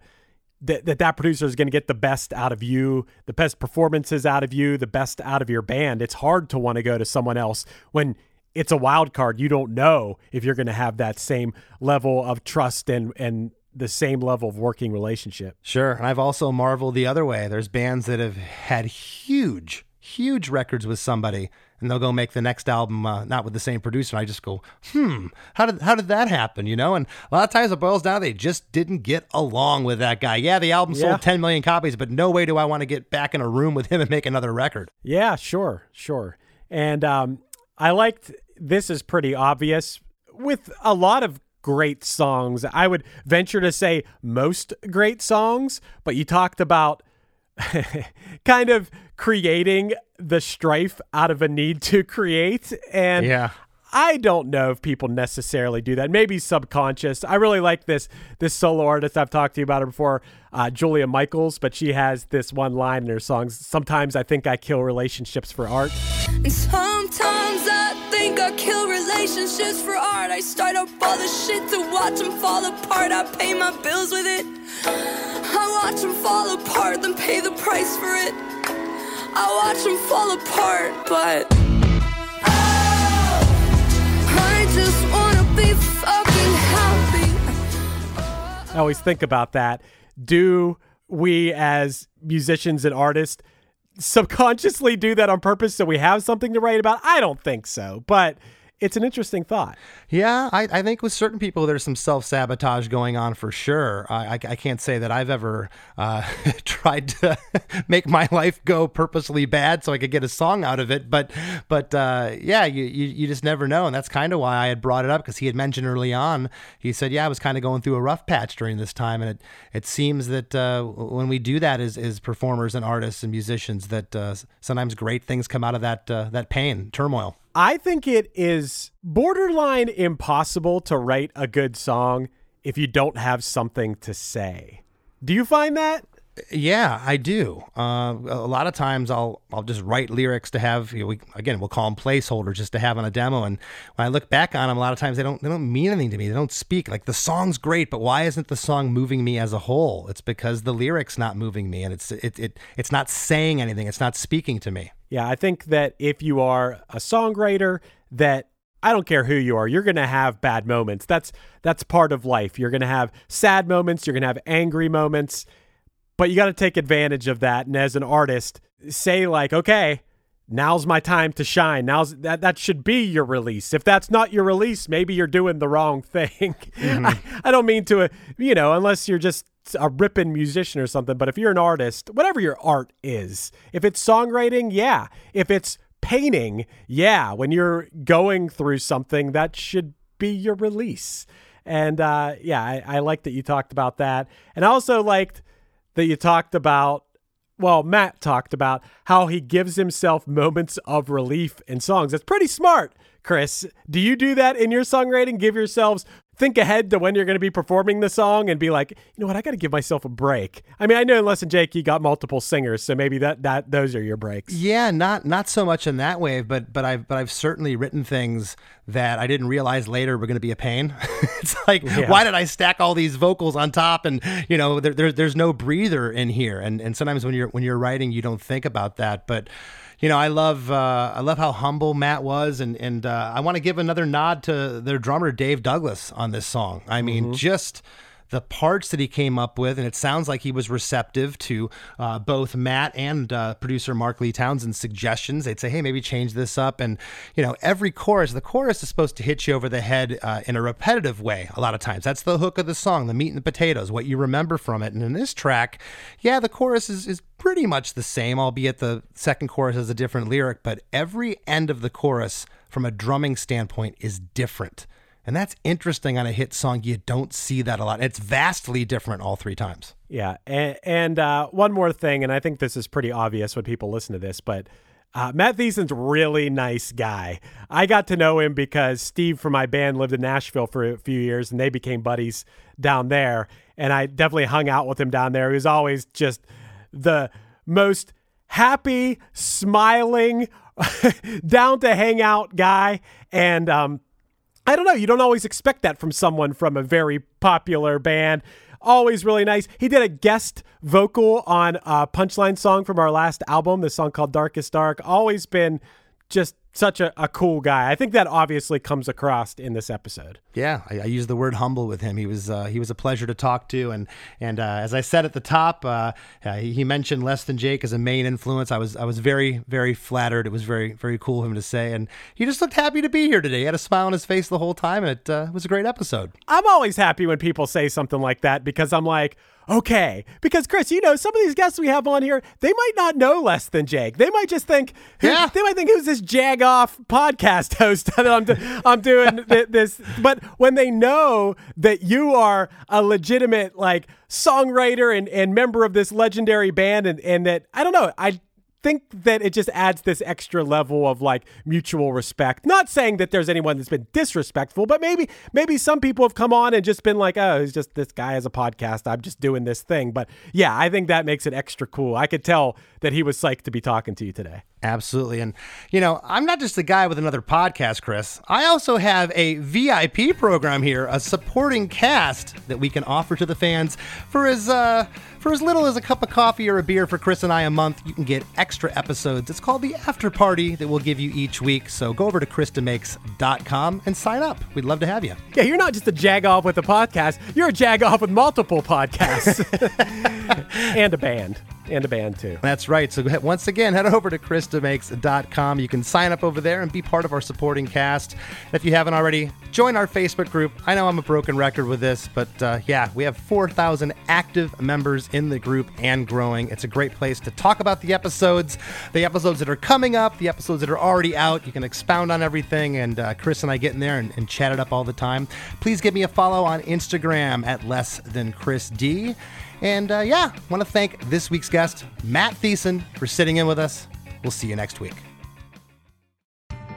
that, that that producer is to get the best out of you, the best performances out of you, the best out of your band. It's hard to want to go to someone else when it's a wild card. You don't know if you're to have that same level of trust and and the same level of working relationship. Sure. And I've also marveled the other way. There's bands that have had huge, huge records with somebody, and they'll go make the next album uh, not with the same producer. And I just go, hmm, how did how did that happen? You know? And a lot of times it boils down they just didn't get along with that guy. Yeah, the album Yeah. sold 10 million copies, but no way do I want to get back in a room with him and make another record. Yeah, sure, sure. And um, I liked this is pretty obvious with a lot of great songs. I would venture to say most great songs, but you talked about kind of creating the strife out of a need to create and Yeah. I don't know if people necessarily do that. Maybe subconscious. I really like this this solo artist. I've talked to you about her before, uh, Julia Michaels, but she has this one line in her songs. Sometimes I think I kill relationships for art. And sometimes I think I kill relationships for art. I start up all the shit to watch them fall apart. I pay my bills with it. I watch them fall apart, then pay the price for it. I watch them fall apart, but. I just wanna be fucking happy. I always think about that. Do we as musicians and artists subconsciously do that on purpose so we have something to write about? I don't think so, but it's an interesting thought. Yeah, I, I think with certain people, there's some self sabotage going on for sure. I, I, I can't say that I've ever uh, tried to make my life go purposely bad so I could get a song out of it. But but uh, yeah, you, you, you just never know. And that's kind of why I had brought it up because he had mentioned early on, he said, Yeah, I was kind of going through a rough patch during this time. And it, it seems that uh, when we do that as, as performers and artists and musicians, that uh, sometimes great things come out of that, uh, that pain, turmoil. I think it is borderline impossible to write a good song if you don't have something to say. Do you find that? Yeah, I do. Uh, a lot of times, I'll I'll just write lyrics to have. You know, we, again, we'll call them placeholders, just to have on a demo. And when I look back on them, a lot of times they don't they don't mean anything to me. They don't speak. Like the song's great, but why isn't the song moving me as a whole? It's because the lyrics not moving me, and it's it, it it's not saying anything. It's not speaking to me. Yeah, I think that if you are a songwriter, that I don't care who you are, you're going to have bad moments. That's that's part of life. You're going to have sad moments, you're going to have angry moments, but you got to take advantage of that and as an artist, say like, "Okay, now's my time to shine. Now's that that should be your release. If that's not your release, maybe you're doing the wrong thing." I, I don't mean to, uh, you know, unless you're just a ripping musician or something, but if you're an artist, whatever your art is, if it's songwriting, yeah. If it's painting, yeah. When you're going through something, that should be your release. And uh, yeah, I, I like that you talked about that. And I also liked that you talked about, well, Matt talked about how he gives himself moments of relief in songs. That's pretty smart, Chris. Do you do that in your songwriting? Give yourselves think ahead to when you're going to be performing the song and be like, you know what, I got to give myself a break. I mean, I know in Less Than Jake, you got multiple singers, so maybe that that those are your breaks. Yeah, not not so much in that way, but but I've but I've certainly written things that I didn't realize later were going to be a pain. it's like, Yeah. why did I stack all these vocals on top, and you know, there, there there's no breather in here, and and sometimes when you're when you're writing, you don't think about that, but. You know, I love uh, I love how humble Matt was, and and uh, I want to give another nod to their drummer Dave Douglas on this song. I mean, just the parts that he came up with, and it sounds like he was receptive to uh, both Matt and uh, producer Mark Lee Townsend's suggestions. They'd say, "Hey, maybe change this up." And you know, every chorus, the chorus is supposed to hit you over the head uh, in a repetitive way. A lot of times, that's the hook of the song, the meat and the potatoes, what you remember from it. And in this track, yeah, the chorus is is pretty much the same, albeit the second chorus has a different lyric. But every end of the chorus, from a drumming standpoint, is different. And that's interesting on a hit song. You don't see that a lot. It's vastly different all three times. Yeah. And, and uh, one more thing, and I think this is pretty obvious when people listen to this, but uh, Matt Thiessen's really nice guy. I got to know him because Steve from my band lived in Nashville for a few years and they became buddies down there. And I definitely hung out with him down there. He was always just the most happy, smiling, down to hang out guy. And um, I don't know. You don't always expect that from someone from a very popular band. Always really nice. He did a guest vocal on a punchline song from our last album, the song called Darkest Dark. Always been just such a, a cool guy. I think that obviously comes across in this episode. Yeah, I, I use the word humble with him. He was uh, he was a pleasure to talk to, and and uh, as I said at the top, uh, uh he mentioned Less Than Jake as a main influence. I was I was very very flattered. It was very very cool of him to say, and he just looked happy to be here today. He had a smile on his face the whole time, and it uh, was a great episode. I'm always happy when people say something like that because I'm like okay. Because Chris, you know, some of these guests we have on here, they might not know less than Jake. They might just think, yeah. they might think who's this jag off podcast host that I'm, do- I'm doing this. But when they know that you are a legitimate like songwriter and, and member of this legendary band, and, and that I don't know, I think that it just adds this extra level of like mutual respect. Not saying that there's anyone that's been disrespectful, but maybe maybe some people have come on and just been like, "Oh, he's just this guy has a podcast. I'm just doing this thing." But yeah, I think that makes it extra cool. I could tell that he was psyched to be talking to you today. Absolutely. And, you know, I'm not just a guy with another podcast, Chris. I also have a VIP program here, a supporting cast that we can offer to the fans for as, uh, for as little as a cup of coffee or a beer for Chris and I a month. You can get extra episodes. It's called the After Party that we'll give you each week. So go over to ChrisDeMakes.com and sign up. We'd love to have you. Yeah, you're not just a jag off with a podcast, you're a jag off with multiple podcasts and a band and a band too. That's right. So once again, head over to ChrisDeMakes.com. You can sign up over there and be part of our supporting cast. If you haven't already, join our Facebook group. I know I'm a broken record with this, but uh, yeah, we have 4,000 active members in the group and growing. It's a great place to talk about the episodes, the episodes that are coming up, the episodes that are already out. You can expound on everything, and uh, Chris and I get in there and, and chat it up all the time. Please give me a follow on Instagram at less than Chris D. And uh, yeah, want to thank this week's guest, Matt Thiessen, for sitting in with us. We'll see you next week.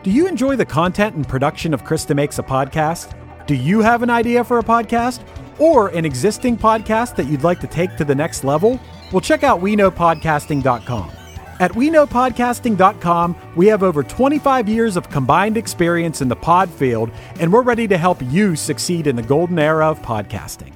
Do you enjoy the content and production of Chris DeMakes a Podcast? Do you have an idea for a podcast or an existing podcast that you'd like to take to the next level? Well, check out WeKnowPodcasting.com. At WeKnowPodcasting.com, we have over 25 years of combined experience in the pod field, and we're ready to help you succeed in the golden era of podcasting.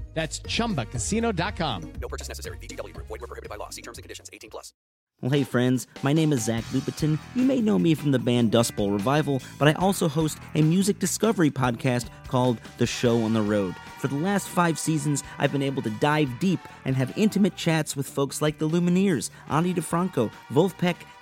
That's ChumbaCasino.com. No purchase necessary. VGW. Void were prohibited by law. See terms and conditions. 18 plus. Well, hey, friends. My name is Zach Lupetin. You may know me from the band Dust Bowl Revival, but I also host a music discovery podcast called The Show on the Road. For the last five seasons, I've been able to dive deep and have intimate chats with folks like the Lumineers, Ani DiFranco, Vulfpeck,